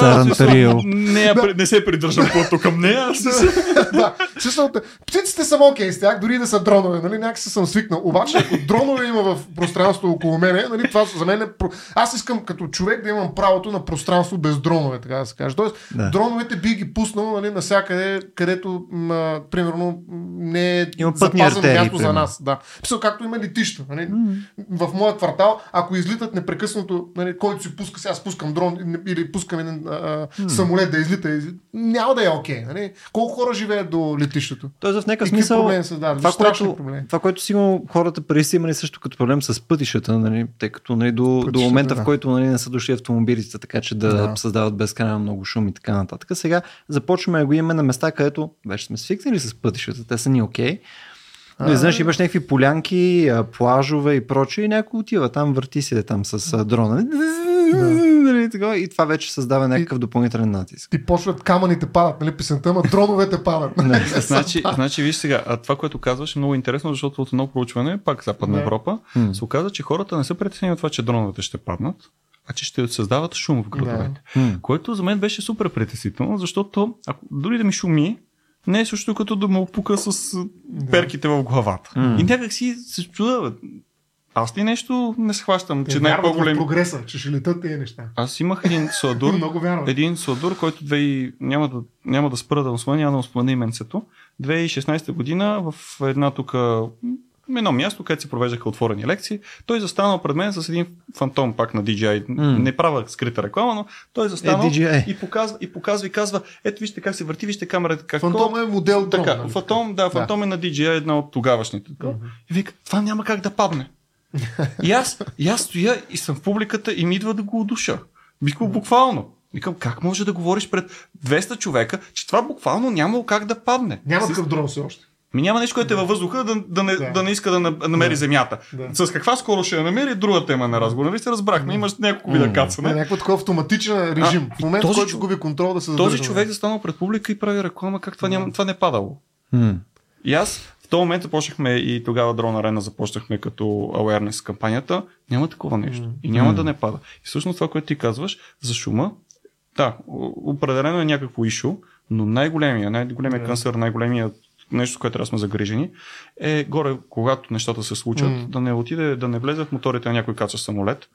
Не, не се придържам плътно към нея. да, всъщност, птиците съм окей с тях, дори да са дронове, нали, някакси съм свикнал. Обаче, ако дронове има в пространство около мене, нали, това за мен е... Аз искам като човек да имам правото на пространство без дронове, така да се каже. Тоест, Да. дроновете би ги пуснал нали, навсякъде, където, м, примерно, не е Има запазено артерии, място за примерно. нас. Да. Писал, както има летища. Нали, в моя квартал, ако излитат непрекъснато, нали, който си пуска, сега аз пускам дрон или пускам един а, а, самолет да излита, няма да е окей. нали? Колко хора живеят до летището? Тоест в някакъв смисъл създават? това, което, проблеми. това, което сигурно хората преди са имали също като проблем с пътищата, нали, тъй като нали, до, до момента, да. в който нали, не са дошли автомобилите, така че да, Да. създават безкрайно много шум и така нататък. Сега започваме да го имаме на места, където вече сме свикнали с пътищата, те са ни окей. Но изведнъж имаш някакви полянки, плажове и прочее и някой отива там, върти се там с дрона. Нали, И това вече създава някакъв допълнителен натиск. Ти почват камъните падат, нали песента, ама дроновете падат. Значи, значи, виж сега, а това, което казваш е много интересно, защото от едно проучване, пак Западна. Европа, М. се оказа, че хората не са притеснени от това, че дроновете ще паднат, а че ще създават шум в градовете. Което за мен беше супер притеснително, защото ако дори да ми шуми, не е също като да ме опука с перките в главата. И някак си се чуда, аз ли нещо не схващам, че Че не е вярват в по-голем. прогреса, че ще летат тези неща. Аз имах един сладур, Много вярвам. един сладур, който две и... няма, да, няма да спра да му спомена, няма да му спомена именцето. 2016 година в една тук едно място, където се провеждаха отворени лекции, той застанал пред мен с един фантом пак на DJI. М. Не правя скрита реклама, но той застанал Е, DJI. и, показва, и показва и казва, ето вижте как се върти, вижте камерата как Фантом е модел дрон. така, нали? фантом, да, фантом е на DJI, една от тогавашните. Така. И вика, това няма как да падне. И, аз, и аз стоя и съм в публиката и ми идва да го удуша. Викам буквално. Викам, как може да говориш пред 200 човека, че това буквално нямало как да падне. Няма такъв дрон все още. Ми няма нещо, което е във въздуха, да, да, не, Да. да. не иска да на- намери Да. земята. Да. С каква скоро ще я намери, друга тема на разговор. Нали се разбрахме? Имаш няколко вида кацане. Не, някакъв такъв автоматичен режим. А, в момента, този който чов- губи контрол да се Този задържа. човек застанал пред публика и прави реклама как това, няма, това не е падало. М. И аз в този момент започнахме и тогава Drone Arena започнахме като awareness кампанията. Няма такова нещо. И няма да не пада. И всъщност това, което ти казваш за шума, да, определено е някакво ишу, но най-големия, най-големия Да. кънсър, най-големия нещо, с което трябва сме загрижени, е горе, когато нещата се случат, М. да не отиде, да не влезе в моторите на някой кача самолет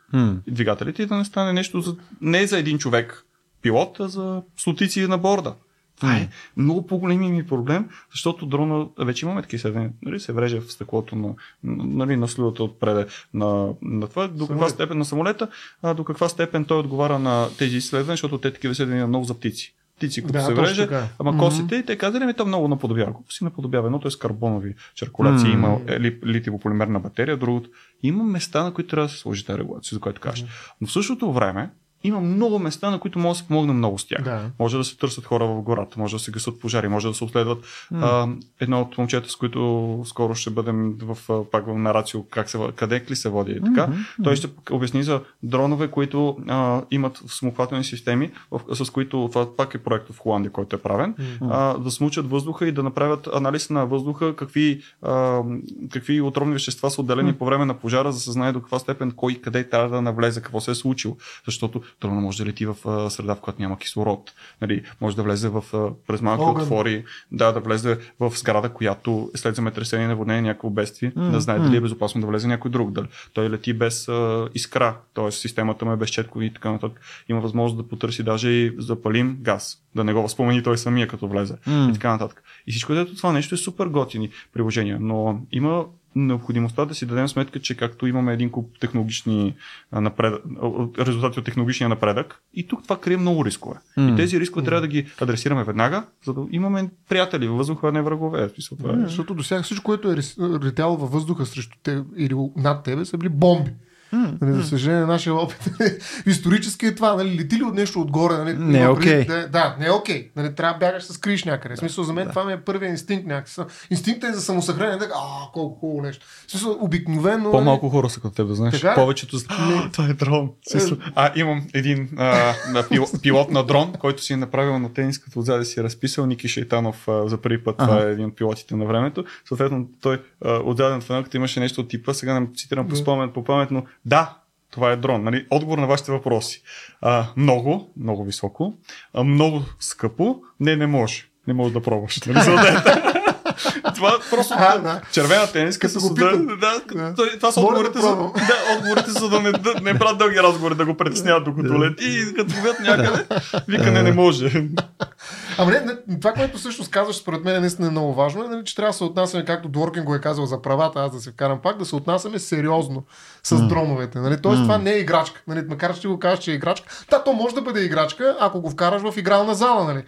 и двигателите и да не стане нещо за, не за един човек пилот, а за стотици на борда. Това е много по-големия ми проблем, защото дрона, вече имаме такива изследвания, нали, се вреже в стъклото на, нали, на слюдата отпреде на, на това, до каква Самолет. степен на самолета, а до каква степен той отговаря на тези изследвания, защото те такива изследвания много за птици. Птици, като Да, се вреже, ама Мгм. косите, и те казали, ми то много наподобява. Колко си наподобява? Едното е с карбонови черкулации, Мм. има е, ли- литиево-полимерна батерия, другото. Има места, на които трябва да се сложи тази регулация, за което кажеш. Но в същото време има много места, на които може да се помогне много с тях. Да. Може да се търсят хора в гората, може да се гасат пожари, може да се обследват. А, едно от момчета, с които скоро ще бъдем в, пак в нарацио, как се, къде ли се води и така. Мгм. Той ще обясни за дронове, които а, имат самохватни системи, в, с които това пак е проект в Холандия, който е правен, М. а, да смучат въздуха и да направят анализ на въздуха, какви, а, какви отровни вещества са отделени по време на пожара, за да се знае до каква степен кой къде трябва да навлезе, какво се е случило. Защото дрона може да лети в среда, в която няма кислород. Нали, може да влезе в, през малки Огън. отвори, да, да влезе в сграда, която след земетресение, наводнение, някакво бедствие, М, да знае дали е безопасно да влезе някой друг. Дали. Той лети без а, искра, т.е. системата му е без четко и така нататък. Има възможност да потърси даже и запалим газ, да не го възпомени той самия като влезе М. и така нататък. И всичко ето това нещо е супер готини приложения, но има необходимостта да си дадем сметка, че както имаме един куп технологични напред... резултати от технологичния напредък, и тук това крие много рискове. М. И тези рискове трябва да ги адресираме веднага, за да имаме приятели във въздуха, а не врагове. Това е. Защото до сега всичко, което е летяло във въздуха срещу те или над тебе, са били бомби. М. Нали, за съжаление, нашия опит исторически е това. Нали, лети ли от нещо отгоре? Нали, Не е окей. преди- Да, да, не е окей. Нали, трябва да бягаш с криш някъде. В смисъл, за мен това ми е първият инстинкт някакси. Инстинктът е за самосъхранение. Така, а, колко хубаво нещо. В смисъл, обикновено... По-малко хора са като теб, да знаеш. Така? Повечето. А, това е дрон. А, имам един а, пил, пилот на дрон, който си е направил на тениската отзаде си е разписал Ники Шейтанов а, за първи път. Това е един от пилотите на времето. Съответно, той а, отзаде на фанелката имаше нещо от типа. Сега не цитирам по Да. спомен, по памет, но да, това е дрон. Нали? Отговор на вашите въпроси. А, много, много високо, а, много скъпо. Не, не може. Не може да пробваш. Нали? Е- това просто А, да. червена тениска с го да, да, това са отговорите, за, да, отговорите за да не, да, не правят дълги разговори, да го притесняват докато лети и като видят някъде, вика не, не може. Ама не, не, това, което всъщност казваш, според мен е наистина много важно, е, нали, че трябва да се отнасяме, както Дворкин го е казал за правата, аз да се вкарам пак, да се отнасяме сериозно с дроновете. Нали? Тоест, това не е играчка. Нали? Макар че ти го кажеш, че е играчка. Да, то може да бъде играчка, ако го вкараш в игрална зала. Нали?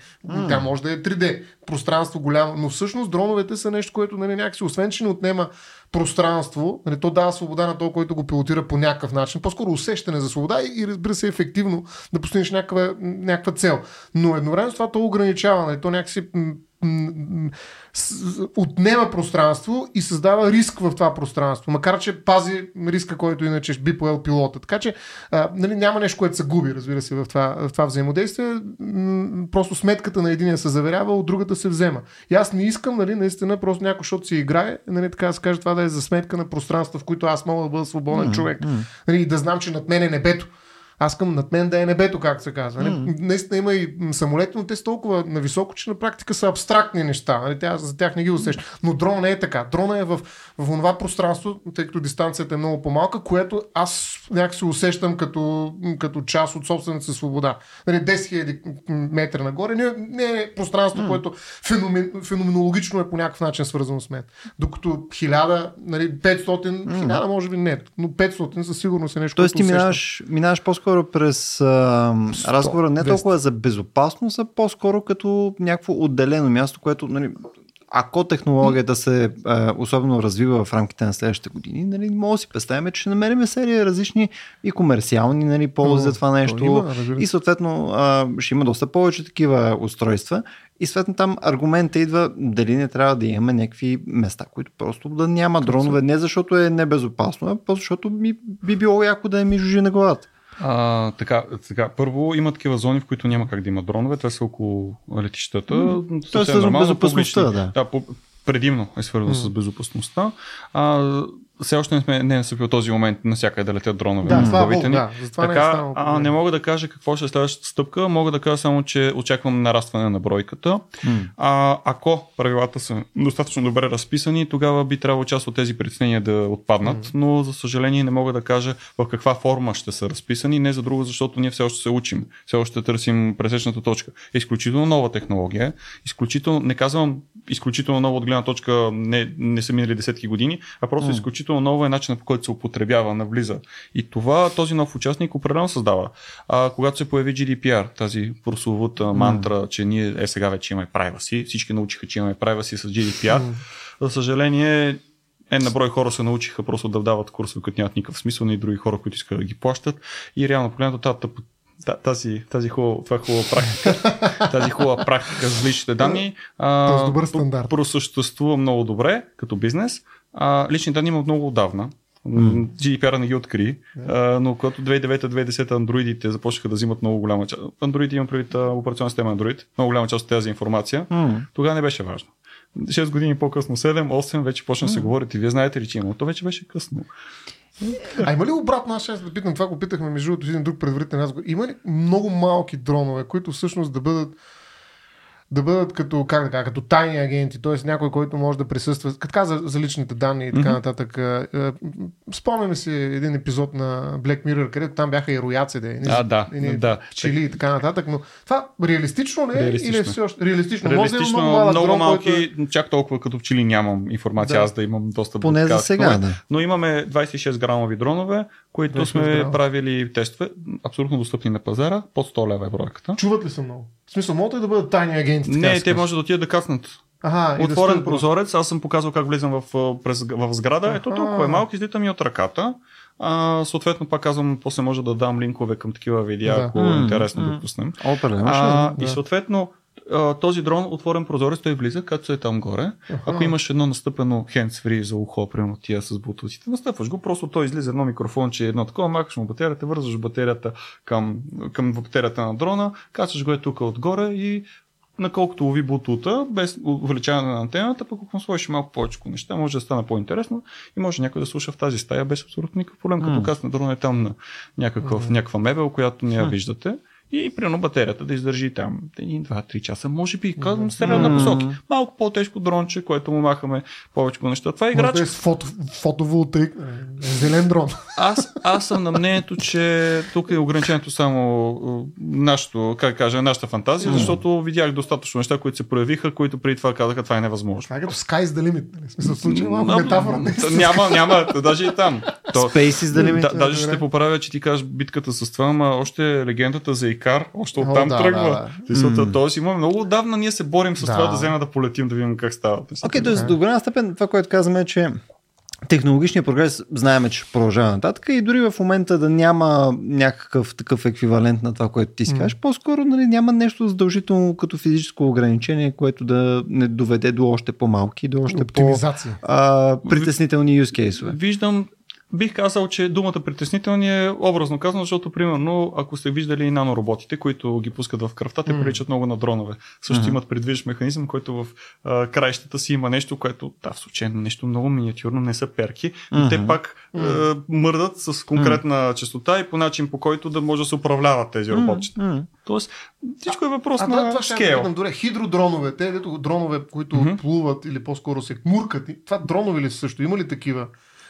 Тя може да е 3D, пространство голямо. Но всъщност дроновете са нещо, което нали, някакси, освен че не отнема пространство, нали, то дава свобода на този, който го пилотира по някакъв начин. По-скоро усещане за свобода и, и разбира се ефективно да постигнеш някаква, някаква цел. Но едновременно с това то ограничава. Нали, то някакси отнема пространство и създава риск в това пространство, макар че пази риска, който иначе би поел пилота. Така че а, нали, няма нещо, което се губи, разбира се, в това, в това взаимодействие. Просто сметката на единия се заверява, от другата се взема. И аз не искам, нали, наистина, просто някой, защото си играе, нали, така да се каже, това да е за сметка на пространство, в които аз мога да бъда свободен човек. Нали, и да знам, че над мен е небето. Аз искам над мен да е небето, както се казва. Mm. Наистина има и самолети, но те са толкова нависоко, че на практика са абстрактни неща. Нали? Тя, за тях не ги усеща. Но дрон не е така. Дрона е в, в това пространство, тъй като дистанцията е много по-малка, което аз някак се усещам като, като част от собствената си свобода. Нали, 10 000 метра нагоре не, не е пространство, mm. което феномен, феноменологично е по някакъв начин свързано с мен. Докато 1000, нали, 500, 1000 може би не, но 500 със сигурност е нещо, Тоест ти минаваш, минаваш по-скоро през а, разговора не 200. толкова за безопасност, а по-скоро като някакво отделено място, което нали, ако технологията се а, особено развива в рамките на следващите години, нали, може да си представим, че ще намерим серия различни и комерциални нали, ползи за това то нещо. има, и съответно а, ще има доста повече такива устройства. И съответно там аргумента идва дали не трябва да имаме някакви места, които просто да няма дронове. Не защото е небезопасно, а просто защото ми, би било яко да е ми жужи на главата. А, така, така, първо има такива зони, в които няма как да има дронове. Това са около летищата. М, Съвсем то е безопасността, да. да по, предимно е свързано с безопасността. А, все още не, сме, не е настъпил този момент навсякъде да летят дронове. Да, слава главите ни. да. Затова не е така, станало а, не мога да кажа какво ще е следващата стъпка. Мога да кажа само, че очаквам нарастване на бройката. А, ако правилата са достатъчно добре разписани, тогава би трябвало част от тези притеснения да отпаднат, но за съжаление не мога да кажа в каква форма ще са разписани. Не за друго, защото ние все още се учим, все още търсим пресечната точка. Е изключително нова технология, изключително, не казвам изключително нова от гледна точка, не, не са минали десетки години, а просто изключително нова е начинът по който се употребява, навлиза. И това този нов участник определено създава. А, когато се появи GDPR, тази прословута мантра, че ние е сега вече имаме privacy, всички научиха, че имаме privacy с GDPR, за съжаление е на брой хора се научиха просто да дават курсове, които нямат никакъв смисъл, и други хора, които искат да ги плащат. И реално погледнато тази, тази, тази хубава, това е хубава практика, тази хубава практика за личните данни, а, добър стандарт. просъществува много добре като бизнес. А, лични данни има много отдавна. Mm. GDPR не ги откри, но когато 2009-2010 андроидите започнаха да взимат много голяма част. Андроид имам предвид операционна система Android, много голяма част от тази информация. Тогава не беше важно. 6 години по-късно, 7-8, вече почна да се говорят и вие знаете ли, че има. То вече беше късно. А има ли обратно, аз ще да питам, това го питахме между другото един друг предварителен разговор. Има ли много малки дронове, които всъщност да бъдат да бъдат като, как да кажа, като тайни агенти, т.е. някой, който може да присъства, като каза за личните данни и така нататък. Е, е, Спомняме си един епизод на Black Mirror, където там бяха и рояци, да, А, да, едни да. пчели и така нататък, но това реалистично ли е Реалистично. или е все още реалистично? Може да Реалистично, много, много, дрон, малки, който е- чак толкова като пчели нямам информация, Да. аз да имам достъп Поне за сега, да. Но имаме 26 грамови дронове, които 26 сме грама. правили тестове, абсолютно достъпни на пазара, под 100 лева е бройката. Чуват ли са много? В смисъл, могат ли да бъдат тайни агенти? Не, да те може да отидат да каснат. Ага, да Отворен просто. прозорец, аз съм показал как влизам в, през, в сграда. Ето Аха. толкова е малко, излита ми от ръката. А, съответно, пак казвам, после може да дам линкове към такива видеа, Да. ако е интересно да пуснем. Определено. А, да. И съответно, този дрон, отворен прозорец, той влиза, като е там горе. Ако имаш едно настъпено hands-free за ухо, примерно тия с бутусите, настъпваш го, просто той излиза едно микрофонче, едно такова, махаш му батерията, вързваш батерията към, към батерията на дрона, качваш го е тук отгоре и наколкото лови бутута, без увеличаване на антената, пък ако сложиш малко повече неща, може да стане по-интересно и може някой да слуша в тази стая без абсолютно никакъв проблем, като М. касне дрон е там на някакъв, някаква мебел, която не я виждате. И примерно батерията да издържи там 1, 2, 3 часа. Може би, казвам, стреля на посоки. Малко по-тежко дронче, което му махаме повече неща. Това е Може играч. да е с фото, фотоволтаик, зелен дрон. Аз, аз съм на мнението, че тук е ограничението само е, нашето, как кажа, нашата фантазия, защото видях достатъчно неща, които се проявиха, които преди това казаха, това е невъзможно. Това е като Sky's the limit. нали? В смисъл, случай е малко метафора. Няма, няма, даже и там. То, Space is the limit. да, даже ще поправя, че ти кажеш битката с това, ама още легендата за Икар, още О, оттам да, тръгва. да, да. Тоест има много отдавна ние се борим с Да. това да взема да полетим, да видим как става. Окей, т.е. до голяма степен това, което казваме е, че технологичният прогрес знаеме, че продължава нататък и дори в момента да няма някакъв такъв еквивалент на това, което ти си кажеш, по-скоро нали, няма нещо задължително като физическо ограничение, което да не доведе до още по-малки, до още по-притеснителни use case Виждам Бих казал, че думата притеснителни е образно казано, защото, примерно, ако сте виждали нанороботите, които ги пускат в кръвта, те приличат много на дронове. Също mm-hmm. имат предвиждащ механизъм, който в а, краищата си има нещо, което, да, в случай нещо много миниатюрно, не са перки, но mm-hmm. те пак а, мърдат с конкретна mm-hmm. частота и по начин, по който да може да се управляват тези роботчета. Mm-hmm. Тоест, всичко е въпрос а, на това скейл. Ще добре, хидродронове, те дето дронове, които mm-hmm. плуват или по-скоро се муркат, това дронове ли са също? Има ли такива?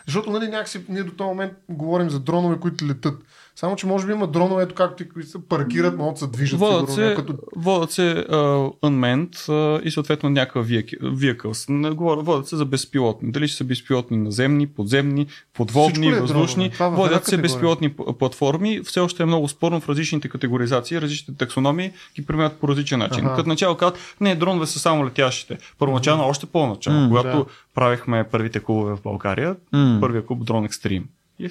Защото нали, някакси ние до този момент говорим за дронове, които летат. Само, че може би има дронове, ето както ти се паркират, могат да се движат. Водят се, като... водят се uh, unmanned uh, и съответно някакъв vehicles. Говоря, водят се за безпилотни. Дали ще са безпилотни наземни, подземни, подводни, е въздушни. Водят се безпилотни платформи. Все още е много спорно в различните категоризации, различните таксономии ги приемат по различен начин. Ага. Като начало казват, не, дронове са само летящите. Първоначално, още по-начало, mm, когато да. правихме първите клубове в България, mm. първия клуб Drone Extreme и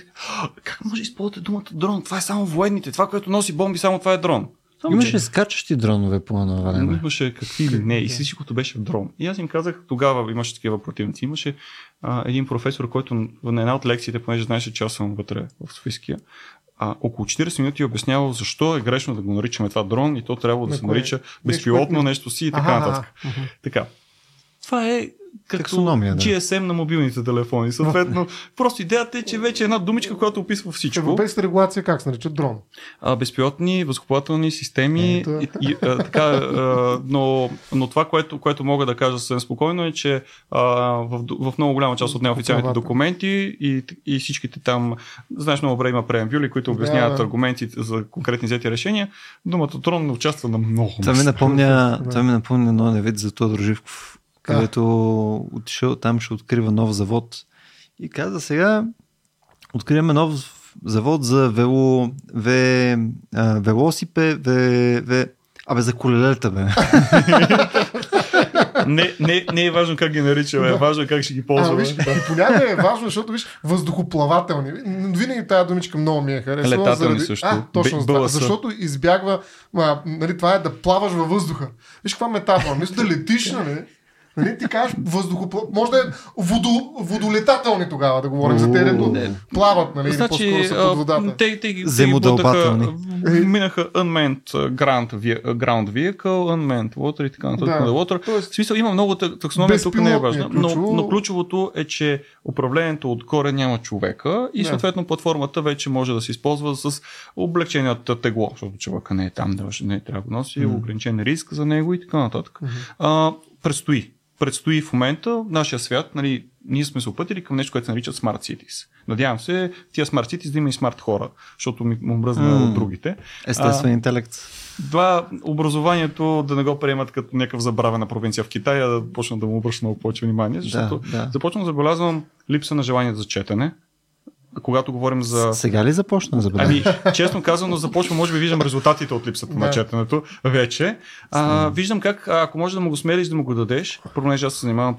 как може да използвате думата дрон? Това е само военните. Това, което носи бомби, само това е дрон. Само, Имаше че... скачащи дронове по едно време. Имаше какви ли не. И всичкото беше дрон. И аз им казах, тогава имаше такива противници. Имаше а, един професор, който на една от лекциите, понеже знаеше, че аз съм вътре в Софийския, а, около 40 минути обяснява защо е грешно да го наричаме това дрон и то трябва да се нарича безпилотно нещо си и така нататък. Така. Това е като Таксономия, да. GSM на мобилните телефони. Съответно, просто идеята е, че вече е една думичка, която описва всичко. Европейската регулация как се нарича дрон? А, безпилотни, възкупателни системи. Ето. И, и, а, така, а, но, но това, което, което мога да кажа съвсем спокойно е, че а, в, в много голяма част от неофициалните документи и, и всичките там, знаеш много добре има преамбюли, които обясняват да, аргументи за конкретни взети решения. Думата дрон участва на много. Това ми напомня, това ми напомня много вид за Тодор Живков където да. отишъл там, ще открива нов завод. И каза сега, откриваме нов завод за вело, ве, а, велосипе, ве, ве, Абе, за колелета, бе. не, не, не е важно как ги наричаме, е важно как ще ги ползваме. виж, и понякога е важно, защото виж, въздухоплавателни. Винаги тази думичка много ми е харесала. Летателни заради... също. А, точно, Б- защото избягва, а, нали, това е да плаваш във въздуха. Виж каква метафора. Мисля да летиш, нали? Нали, ти кажеш въздухоплав... Може да е водо... водолетателни тогава, да говорим за те, плават, нали, значи, или по-скоро са под водата. Те, те, те бутаха, минаха unmanned ground, ground vehicle, unmanned water и така нататък. Да. Water. Тоест, в смисъл има много таксономия, тук не е важно. Но, но ключовото е, че управлението отгоре няма човека и съответно платформата вече може да се използва с облегчената тегло, защото човека не е там, да не трябва да носи, mm. ограничен риск за него и така нататък. Mm-hmm. А, предстои предстои в момента нашия свят, нали, ние сме се опътили към нещо, което се нарича Smart Cities. Надявам се тия Smart Cities да има и смарт хора, защото ми му мръзна mm. от другите. Естествен а, интелект. Това образованието да не го приемат като някакъв забравена провинция в Китай, а да почна да му обръща много повече внимание, защото да, да. започвам да забелязвам липса на желание за четене, когато говорим за... Сега ли започна? за Ами, честно казано, започва, може би виждам резултатите от липсата на четенето вече. А, виждам как, ако може да му го смелиш, да му го дадеш, понеже аз се занимавам,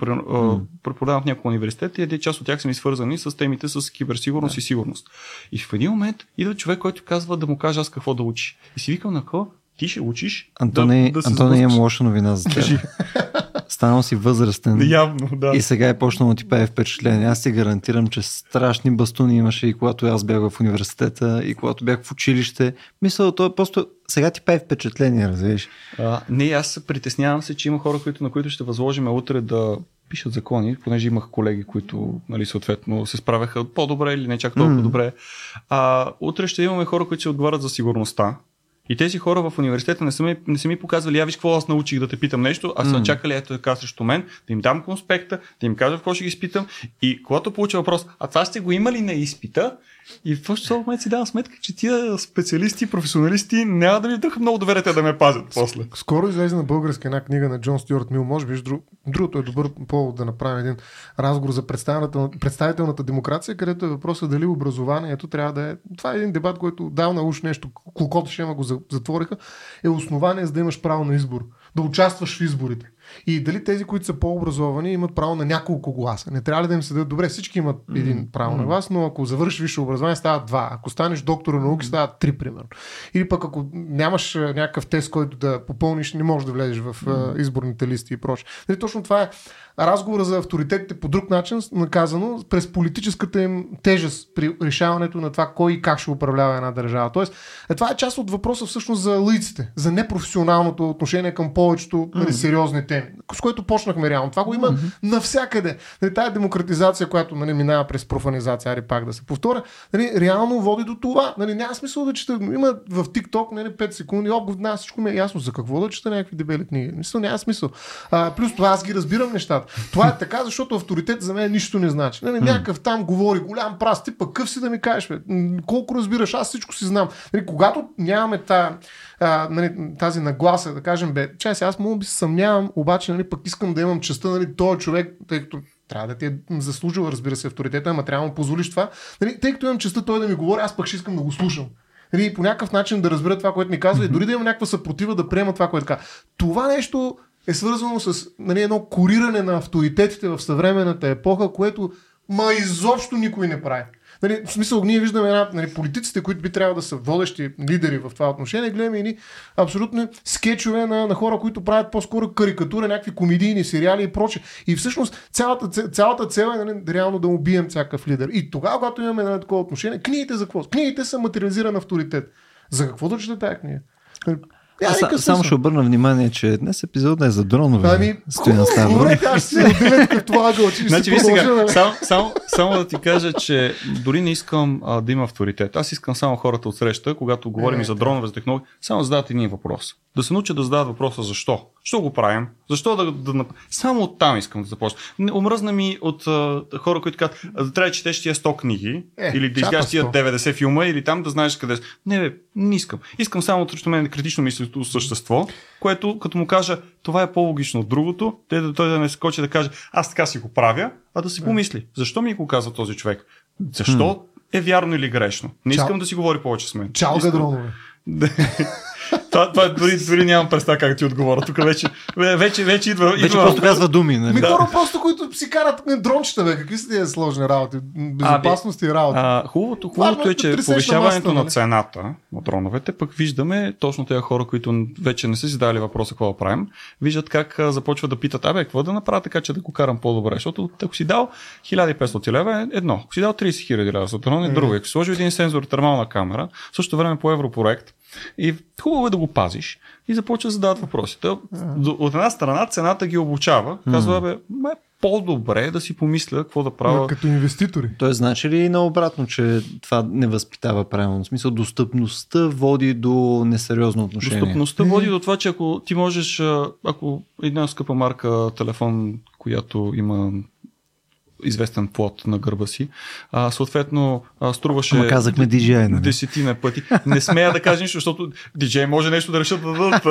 преподавам в няколко университети, един част от тях са ми свързани с темите с киберсигурност и сигурност. И в един момент идва човек, който казва да му каже аз какво да учи. И си викам на какво? Ти ще учиш. Антони, да, да Антони имам лоша новина за теб. Станал си възрастен. Явно, да. И сега е почнало ти пее впечатление. Аз ти гарантирам, че страшни бастуни имаше и когато аз бях в университета, и когато бях в училище. Мисля, то е просто сега ти пее впечатление, разбираш. А, не, аз се притеснявам се, че има хора, които, на които ще възложим утре да пишат закони, понеже имах колеги, които нали, съответно се справяха по-добре или не чак толкова mm. добре. А, утре ще имаме хора, които ще отговарят за сигурността и тези хора в университета не са ми, не са ми показвали, я виж какво аз научих да те питам нещо, а са mm. чакали ето така срещу мен, да им дам конспекта, да им кажа какво ще ги изпитам. И когато получа въпрос, а това сте го имали на изпита, и в този момент си давам сметка, че тия специалисти, професионалисти няма да ми дъха много доверие да ме пазят после. Скоро излезе на българска една книга на Джон Стюарт Мил. Може би друг, другото е добър повод да направим един разговор за представителната, представителната демокрация, където е въпросът дали образованието трябва да е. Това е един дебат, който давна уж нещо, клокото ще го затвориха, е основание за да имаш право на избор. Да участваш в изборите. И дали тези, които са по-образовани, имат право на няколко гласа. Не трябва ли да им се дадат добре? Всички имат един право на глас, но ако завършиш висше образование, стават два. Ако станеш доктор на науки, стават три, примерно. Или пък ако нямаш някакъв тест, който да попълниш, не можеш да влезеш в изборните листи и прочее. Нали, точно това е разговора за авторитетите по друг начин, наказано през политическата им тежест при решаването на това кой и как ще управлява една държава. Тоест, е, това е част от въпроса всъщност за лъйците, за непрофесионалното отношение към повечето mm-hmm. сериозни теми, с което почнахме реално. Това го има mm-hmm. навсякъде. Нали, тая демократизация, която нали, минава през профанизация, ари пак да се повторя, нали, реално води до това. Нали, няма смисъл да чета. Има в TikTok нали, 5 секунди, на всичко ми е ясно за какво да чета някакви дебели книги. Мисля, няма смисъл. А, плюс това аз ги разбирам нещата. Това е така, защото авторитет за мен нищо не значи. Нали, някакъв там говори голям прас, ти пък къв си да ми кажеш, бе? колко разбираш, аз всичко си знам. Нали, когато нямаме та, а, нали, тази нагласа, да кажем, бе, чай аз мога би се съмнявам, обаче нали, пък искам да имам частта, нали, този човек, тъй като трябва да ти е заслужил, разбира се, авторитета, ама трябва да му позволиш това. Нали, тъй като имам частта той да ми говори, аз пък ще искам да го слушам. Нали, по някакъв начин да разбера това, което ми казва mm-hmm. и дори да имам някаква съпротива да приема това, което казва. Това нещо е свързано с нали, едно кориране на авторитетите в съвременната епоха, което ма изобщо никой не прави. Нали, в смисъл, ние виждаме една, нали, политиците, които би трябвало да са водещи лидери в това отношение, гледаме и абсолютно скетчове на, на хора, които правят по-скоро карикатура, някакви комедийни сериали и проче. И всъщност цялата, цялата цел е нали, реално да убием всякакъв лидер. И тогава, когато имаме нали, такова отношение, книгите за какво? Книгите са материализиран авторитет. За какво да чете тази книга? Аз са, само ще обърна внимание, че днес епизодът е за дронове. Ами, Стоян Ставро. Добре, аз ще се като това гълчи. Значи, ви сега, само, само, само да ти кажа, че дори не искам а, да има авторитет. Аз искам само хората от среща, когато говорим е, за дронове, за технологии, само задават един въпрос. Да се научат да задават въпроса защо. Защо го правим? Защо да, да Само от там искам да започна. Омръзна ми от а, хора, които казват, да трябва да четеш тия 100 книги, е, или да изгледаш тия 90 филма, или там да знаеш къде. Не, бе, не искам. Искам само срещу мен критично мислещо същество, което като му кажа, това е по-логично от другото, те да той да не скочи да каже, аз така си го правя, а да си помисли. Защо ми го казва този човек? Защо е вярно или грешно? Не искам Чао. да си говори повече с мен. Чао, искам... това, това дори, дори нямам представа как ти отговоря. Тук вече, вече, вече идва. Вече идва... просто казва думи. Нали? Ми хора просто, които си карат дрончета, бе. Какви са тези сложни работи? Безопасност и работа. А, хубавото, хубавото е, че повишаването на, на нали? цената на дроновете, пък виждаме точно тези хора, които вече не са си дали въпроса какво да правим, виждат как започват да питат, абе, какво да направя така, че да го карам по-добре. Защото ако си дал 1500 лева е едно. Ако си дал 30 000 лева за дрон е друго. Ако сложи един сензор термална камера, в същото време по европроект, и хубаво е да го пазиш и започва да задават въпросите. От една страна цената ги обучава. Казва, бе, ме по-добре да си помисля какво да правя. Като инвеститори. Той значи ли наобратно, че това не възпитава правилно? В смисъл, достъпността води до несериозно отношение. Достъпността води до това, че ако ти можеш, ако една скъпа марка телефон, която има известен плод на гърба си. А, съответно, а, струваше. Ама казахме DJ, нали? Десетина пъти. Не смея да кажа нищо, защото DJ може нещо да решат да дадат.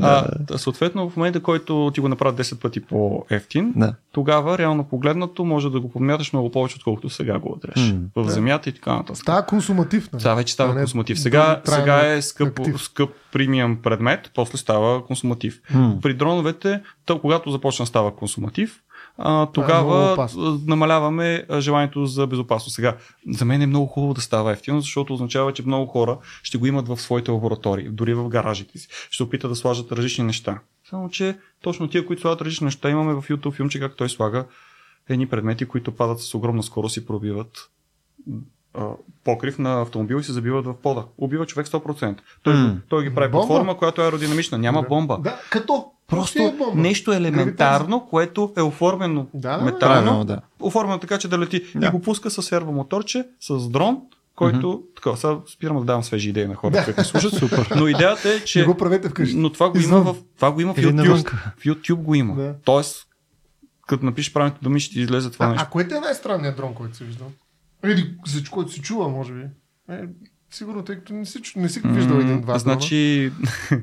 а, съответно, в момента, който ти го направят 10 пъти по-ефтин, да. тогава, реално погледнато, може да го подмяташ много повече, отколкото сега го отреш. Mm, в да. земята и така нататък. Става консуматив. Нали? Да, вече става консуматив. Сега, сега е скъп, скъп премиум предмет, после става консуматив. Mm. При дроновете, то, когато започна става консуматив, а, тогава е намаляваме желанието за безопасност. Сега, за мен е много хубаво да става ефтино, защото означава, че много хора ще го имат в своите лаборатории, дори в гаражите си. Ще опитат да сложат различни неща. Само, че точно тия, които слагат различни неща, имаме в YouTube филмче, как той слага едни предмети, които падат с огромна скорост и пробиват покрив на автомобил и се забиват в пода. Убива човек 100%. Той, mm. той ги прави платформа, която е аеродинамична. Няма бомба. Да, като Просто е нещо елементарно, което е оформено да, метално, да. оформено така, че да лети. Да. И го пуска с сервомоторче, с дрон, който, mm-hmm. така, сега спирам да давам свежи идеи на хората, да. които слушат. Супер. Но идеята е, че... Не го правете вкъщи. Но това го има в, това го има в YouTube. В YouTube го има. Да. Тоест, като напишеш правилните думи, ще ти излезе това а, нещо. А кое е най-странният дрон, който си виждал? Или за който си чува, може би? Е, Сигурно, тъй като не си, не си виждал един-два. Значи,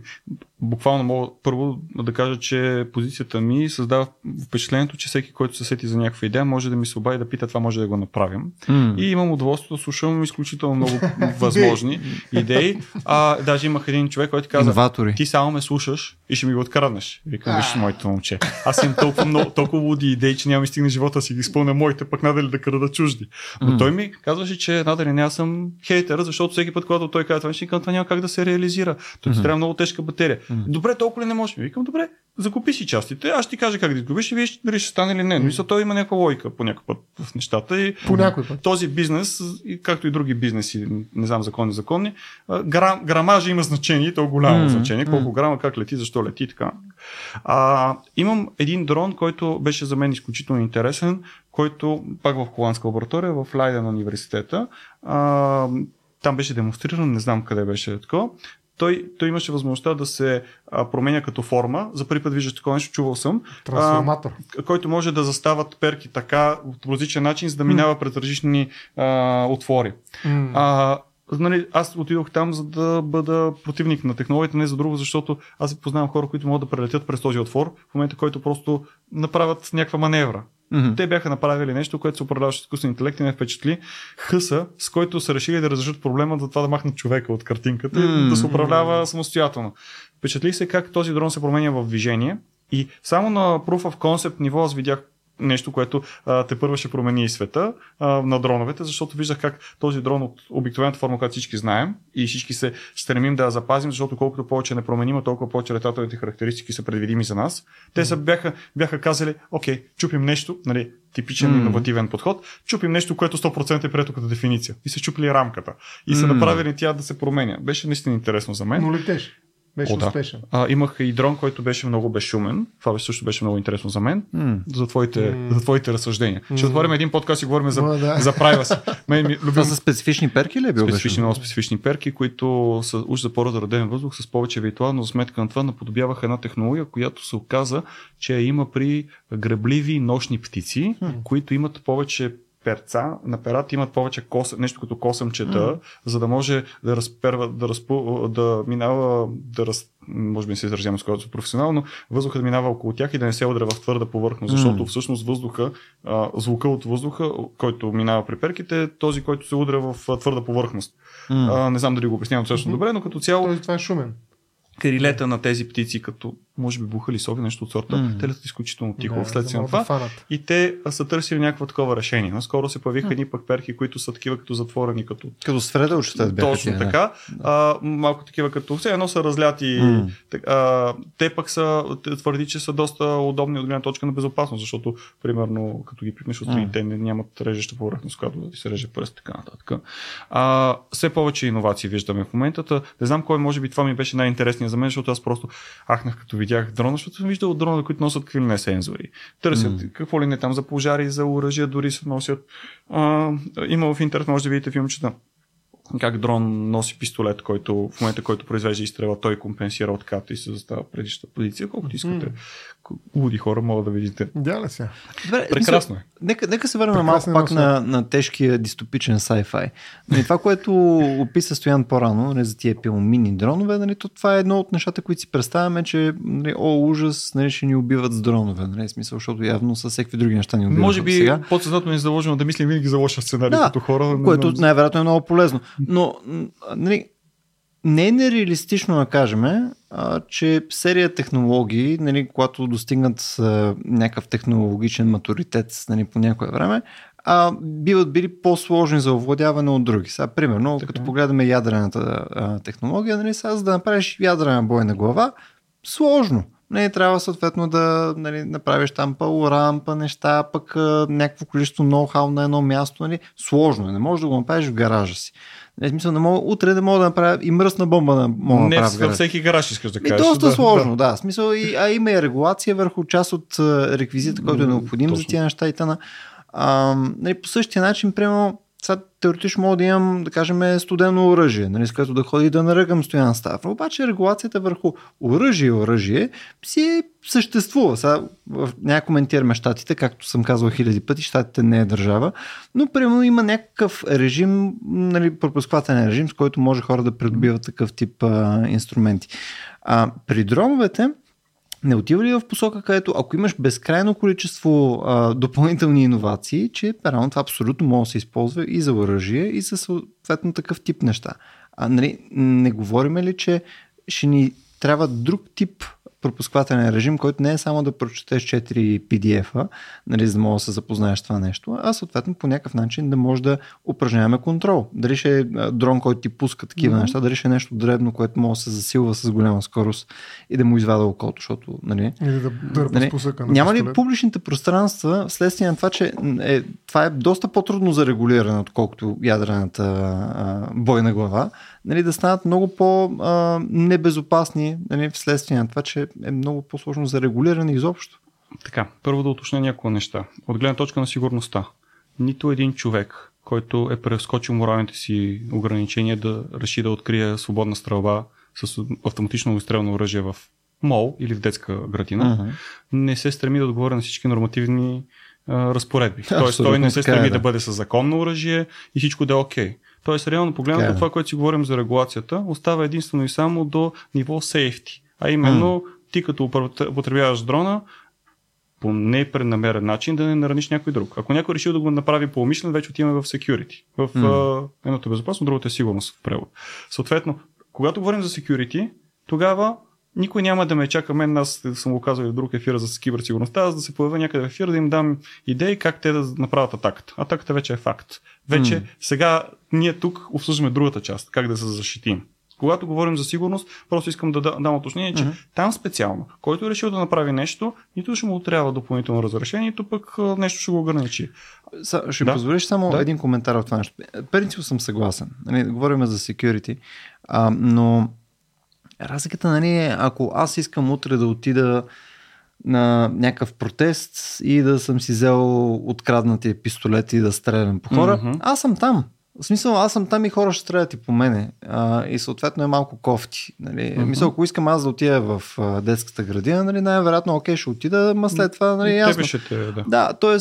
буквално мога първо да кажа, че позицията ми създава впечатлението, че всеки, който се сети за някаква идея, може да ми се обади да пита това може да го направим. Mm. И имам удоволствие да слушам изключително много възможни идеи. А, даже имах един човек, който каза, Инноватори. ти само ме слушаш и ще ми го откраднеш. Викам, виж, моето момче. Аз имам толкова, много, толкова луди идеи, че няма ми стигне живота си ги изпълня моите, пък надали да крада чужди. Но mm. той ми казваше, че надали не аз съм хейтер, защото всеки път, когато той казва ще това няма как да се реализира. Той ти mm-hmm. трябва много тежка батерия. Mm-hmm. Добре, толкова ли не може? Викам, добре, закупи си частите, аз ще ти кажа как да купиш и виж дали ще стане или не. Но мисля, той има някаква лойка по някакъв път в нещата. И по някой път. Този бизнес, както и други бизнеси, не знам законни, законни, грам, грамажа има значение, то голямо mm-hmm. значение. Колко грама, как лети, защо лети и така. А, имам един дрон, който беше за мен изключително интересен, който пак в холандска лаборатория, в Лайден университета. А, там беше демонстриран, не знам къде беше такова. Той, той имаше възможността да се а, променя като форма. За първи път виждаш такова нещо, чувал съм. Трансформатор. А, който може да застават перки така по различен начин, за да минава mm. през различни а, отвори. Mm. А, нали, аз отидох там, за да бъда противник на технологията, не за друго, защото аз познавам хора, които могат да прелетят през този отвор, в момента, който просто направят някаква маневра. Mm-hmm. Те бяха направили нещо, което се управляваше изкуствен интелект и не впечатли хъса, с който са решили да разрешат проблема за това да махнат човека от картинката mm-hmm. и да се управлява самостоятелно. Впечатли се как този дрон се променя в движение и само на Proof of Concept ниво аз видях нещо, което а, те първо ще промени и света а, на дроновете, защото виждах как този дрон от обикновената форма, която всички знаем и всички се стремим да я запазим, защото колкото повече не променим, толкова повече летателните характеристики са предвидими за нас. Те са, бяха, бяха казали, окей, чупим нещо, нали, типичен mm. иновативен подход, чупим нещо, което 100% е прието като дефиниция. И се чупили рамката. И са mm. направили тя да се променя. Беше наистина интересно за мен. Но летеш. Беше О, да. успешен. А, имах и дрон, който беше много безшумен. Това също беше много интересно за мен. Mm. За, твоите, mm. за твоите разсъждения. Mm. Ще отворим един подкаст и говорим за, oh, да. за privacy. Мен, ми, любим... Това са специфични перки ли е бил? Специфични, много специфични перки, които са уж за по роден въздух с повече витуал, но за сметка на това наподобяваха една технология, която се оказа, че има при гребливи нощни птици, mm. които имат повече перца, на перата имат повече кос, нещо като косъмчета, mm. за да може да разперва, да, разпу, да минава, да раз, може би не се изразявам с професионално, въздуха да минава около тях и да не се удря в твърда повърхност, защото mm. всъщност въздуха, звука от въздуха, който минава при перките, е този, който се удря в твърда повърхност. Mm. А, не знам дали го обяснявам достатъчно mm-hmm. добре, но като цяло. Той, това е шумен крилета на тези птици, като може би буха ли сови, нещо от сорта, mm. те летят изключително тихо да, вследствие на това. Да и те са търсили някакво такова решение. Наскоро се появиха едни mm. пък перки, които са такива като затворени, като. Като сфредълчета бяха. Точно тия, така. Да. А, малко такива като все едно са разляти. Mm. А, те пък са, твърди, че са доста удобни от гледна точка на безопасност, защото, примерно, като ги пипнеш от mm. те нямат режеща повърхност, която да ти се реже пръст, така нататък. А, все повече иновации виждаме в момента. Не знам кой, може би това ми беше най-интересният за мен, защото аз просто ахнах като видях дрона, защото съм виждал дронове, които носят какви не сензори. Търсят mm. какво ли не там за пожари, за оръжия, дори се носят. А, има в интернет, може да видите филмчета как дрон носи пистолет, който в момента, който произвежда изстрела, той компенсира отката и се застава предишната позиция, колкото искате. Mm луди хора могат да видите. Да, сега. Добре, Прекрасно е. Нека, нека се върнем малко пак на, на тежкия дистопичен sci-fi. Нали, това, което описа Стоян по-рано нали, за тия мини дронове, нали, то това е едно от нещата, които си представяме, че нали, о, ужас, нали, ще ни убиват с дронове. Нали, смисъл, защото явно с всеки други неща ни убиват. Може би сега. подсъзнателно е заложено да мислим винаги за лоша сценарий да, като хора. Което най-вероятно е много полезно. Но нали, не е нереалистично да кажем, а, че серия технологии, нали, когато достигнат а, някакъв технологичен матуритет нали, по някое време, а, биват били по-сложни за овладяване от други. Сега, примерно, така. като погледаме ядрената а, технология, нали, сега, за да направиш ядрена бойна глава, сложно. Не нали, трябва съответно да нали, направиш там рампа, неща, пък а, някакво количество ноу-хау на едно място. Нали, сложно е. Не можеш да го направиш в гаража си. Не, смисъл, не мога, утре не мога да направя и мръсна бомба да мога да направя. Не във всеки гараж искаш да кажеш. И доста да, сложно, да. да. Смисъл, и, а има и регулация върху част от реквизита, който е необходим Точно. за тия неща и тъна. А, нали, по същия начин, примерно, сега теоретично мога да имам, да кажем, студено оръжие, нали, с което да ходи да наръгам Стоян Ставро. Обаче регулацията върху оръжие и оръжие си съществува. Сега няма коментираме щатите, както съм казал хиляди пъти, щатите не е държава, но примерно има някакъв режим, нали, пропусквателен режим, с който може хора да придобиват такъв тип а, инструменти. А, при дроновете, не отива ли в посока, където ако имаш безкрайно количество а, допълнителни иновации, че реално това абсолютно може да се използва и за оръжие, и за съответно такъв тип неща. А, нали, не говорим ли, че ще ни трябва друг тип пропусквателен режим, който не е само да прочетеш 4 PDF-а, нали, за да можеш да се запознаеш това нещо, а съответно по някакъв начин да може да упражняваме контрол. Дали ще е дрон, който ти пуска такива mm-hmm. неща, дали ще е нещо дребно, което може да се засилва с голяма скорост и да му извада окото, защото... Нали, Или да дърпа нали, спусъка на Няма ли публичните пространства, вследствие на това, че е, това е доста по-трудно за регулиране, отколкото ядрената а, бойна глава, нали, да станат много по-небезопасни нали, вследствие на това, че е много по-сложно за регулиране изобщо. Така, първо да уточня някои неща. От гледна точка на сигурността. Нито един човек, който е прескочил моралните си ограничения да реши да открие свободна стрелба с автоматично огнестрелно оръжие в мол или в детска градина, uh-huh. не се стреми да отговори на всички нормативни а, разпоредби. Тоест той не се стреми е, да. да бъде с законно оръжие и всичко да е окей. Okay. Тоест, реално погледнато, yeah. Е. това, което си говорим за регулацията, остава единствено и само до ниво safety. А именно, mm. ти като употребяваш дрона, по непреднамерен начин да не нараниш някой друг. Ако някой решил да го направи по умишлен, вече отиваме в security. В mm. едното е безопасно, другото е сигурност в превод. Съответно, когато говорим за security, тогава никой няма да ме чака мен, аз съм го казал и в друг ефир за киберсигурността, аз да се появя някъде в ефир, да им дам идеи как те да направят атаката. Атаката вече е факт. Вече mm. сега ние тук обсъждаме другата част, как да се защитим. Когато говорим за сигурност, просто искам да дам уточнение, че mm-hmm. там специално, който е решил да направи нещо, нито ще му трябва допълнително разрешение, нито пък нещо ще го ограничи. Са, ще да? позволиш само да? един коментар в това нещо. Принцип съм съгласен. Нали, говорим за security, а, но разликата нали, е, ако аз искам утре да отида на някакъв протест и да съм си взел откраднатия пистолет и да стрелям по хора, mm-hmm. аз съм там. В смисъл, аз съм там и хора ще стрелят и по мене. А, и съответно е малко кофти. Нали. Mm-hmm. Мисъл, ако искам аз да отида в а, детската градина, нали, най-вероятно, окей, ще отида, ма след това, нали, ясно. Ще те, да. да, т.е.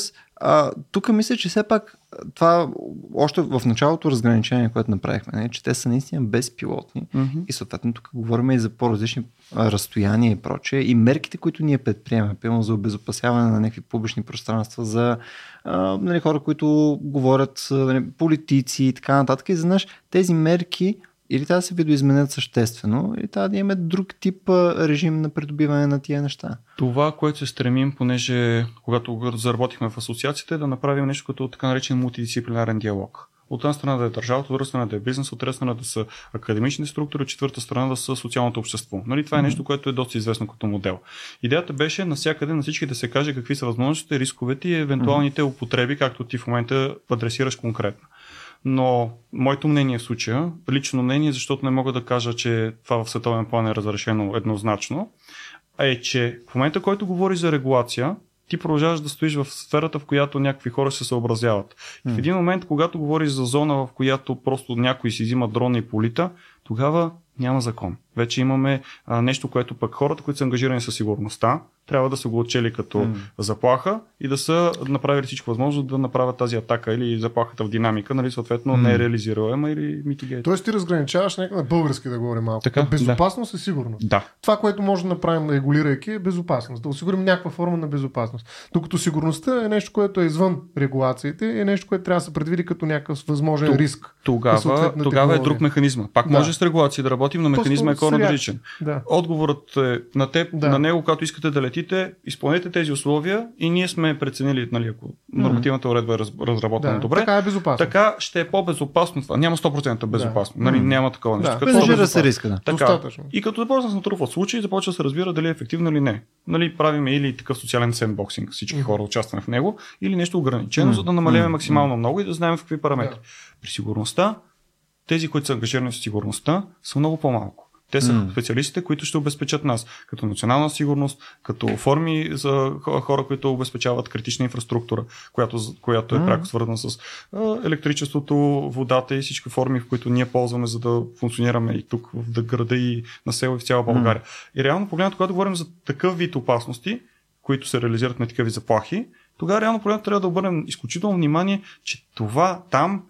тук мисля, че все пак това още в началото разграничение, което направихме, не, че те са наистина безпилотни mm-hmm. и съответно тук говорим и за по-различни разстояния и прочее и мерките, които ние предприемаме, пълно за обезопасяване на някакви публични пространства, за а, нали, хора, които говорят, нали, политици и така нататък. И за наш тези мерки или трябва да се видоизменят съществено, или трябва да имаме друг тип режим на придобиване на тия неща. Това, което се стремим, понеже когато заработихме в асоциацията, е да направим нещо като така наречен мултидисциплинарен диалог. От една страна да е държавата, от друга страна да е бизнес, от трета страна да са академични структури, от четвърта страна да са социалното общество. Нали, това е нещо, което е доста известно като модел. Идеята беше навсякъде на всички да се каже какви са възможностите, рисковете и евентуалните употреби, както ти в момента адресираш конкретно. Но моето мнение в случая, лично мнение, защото не мога да кажа, че това в световен план е разрешено еднозначно, е, че в момента, който говори за регулация, ти продължаваш да стоиш в сферата, в която някакви хора се съобразяват. И в един момент, когато говориш за зона, в която просто някой си взима дрона и полита, тогава няма закон. Вече имаме а, нещо, което пък хората, които са ангажирани със сигурността, трябва да са го отчели като mm. заплаха и да са направили всичко възможно да направят тази атака или заплахата в динамика, нали, съответно mm. не е реализируема или митигейт. Тоест ти разграничаваш нека на български да говорим малко. Така? Безопасност да. е сигурно. Да. Това, което може да направим регулирайки е безопасност. Да осигурим някаква форма на безопасност. Докато сигурността е нещо, което е извън регулациите, е нещо, което трябва да се предвиди като някакъв възможен Т- риск. Тогава, тогава е друг механизма. Пак да. може с регулация да работим, но механизма е коренно различен. Да. Отговорът е на теб, да. на него, когато искате да летите, изпълнете тези условия и ние сме преценили, нали, ако нормативната уредба е разработена да, добре. Така е безопасно. Така ще е по-безопасно това. Няма 100% безопасно. Да. Нали, няма такова нещо. Да. Като да се риска. Да. Така. Достатъчно. И като започна да се натрупват случаи, започва да се разбира дали е ефективно или не. Нали, правиме или такъв социален сендбоксинг, всички mm-hmm. хора участваме в него, или нещо ограничено, mm-hmm. за да намаляваме максимално много и да знаем в какви параметри. Да. При сигурността, тези, които са ангажирани с сигурността, са много по-малко. Те са М. специалистите, които ще обезпечат нас като национална сигурност, като форми за хо- хора, които обезпечават критична инфраструктура, която, която е М. пряко свързана с електричеството, водата и всички форми, в които ние ползваме, за да функционираме и тук в града и на село и в цяла България. И реално погледнато, когато говорим за такъв вид опасности, които се реализират на такива заплахи, тогава реално погледнато трябва да обърнем изключително внимание, че това там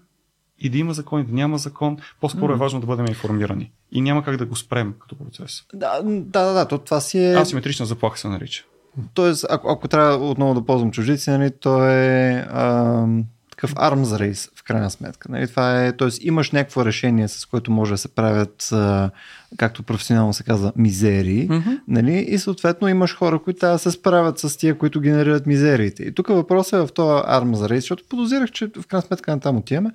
и да има закон, и да няма закон, по-скоро е М. важно да бъдем информирани. И няма как да го спрем като процес. Да, да, да, то това си е... Асиметрична заплаха се нарича. Тоест, ако, ако трябва отново да ползвам чуждици, нали, то е а, такъв arms race, в крайна сметка. Нали, това е, тоест, имаш някакво решение, с което може да се правят, както професионално се казва, мизерии. Mm-hmm. Нали? И съответно имаш хора, които трябва да се справят с тия, които генерират мизериите. И тук въпросът е в този армаз рейс, защото подозирах, че в крайна сметка на там отиваме.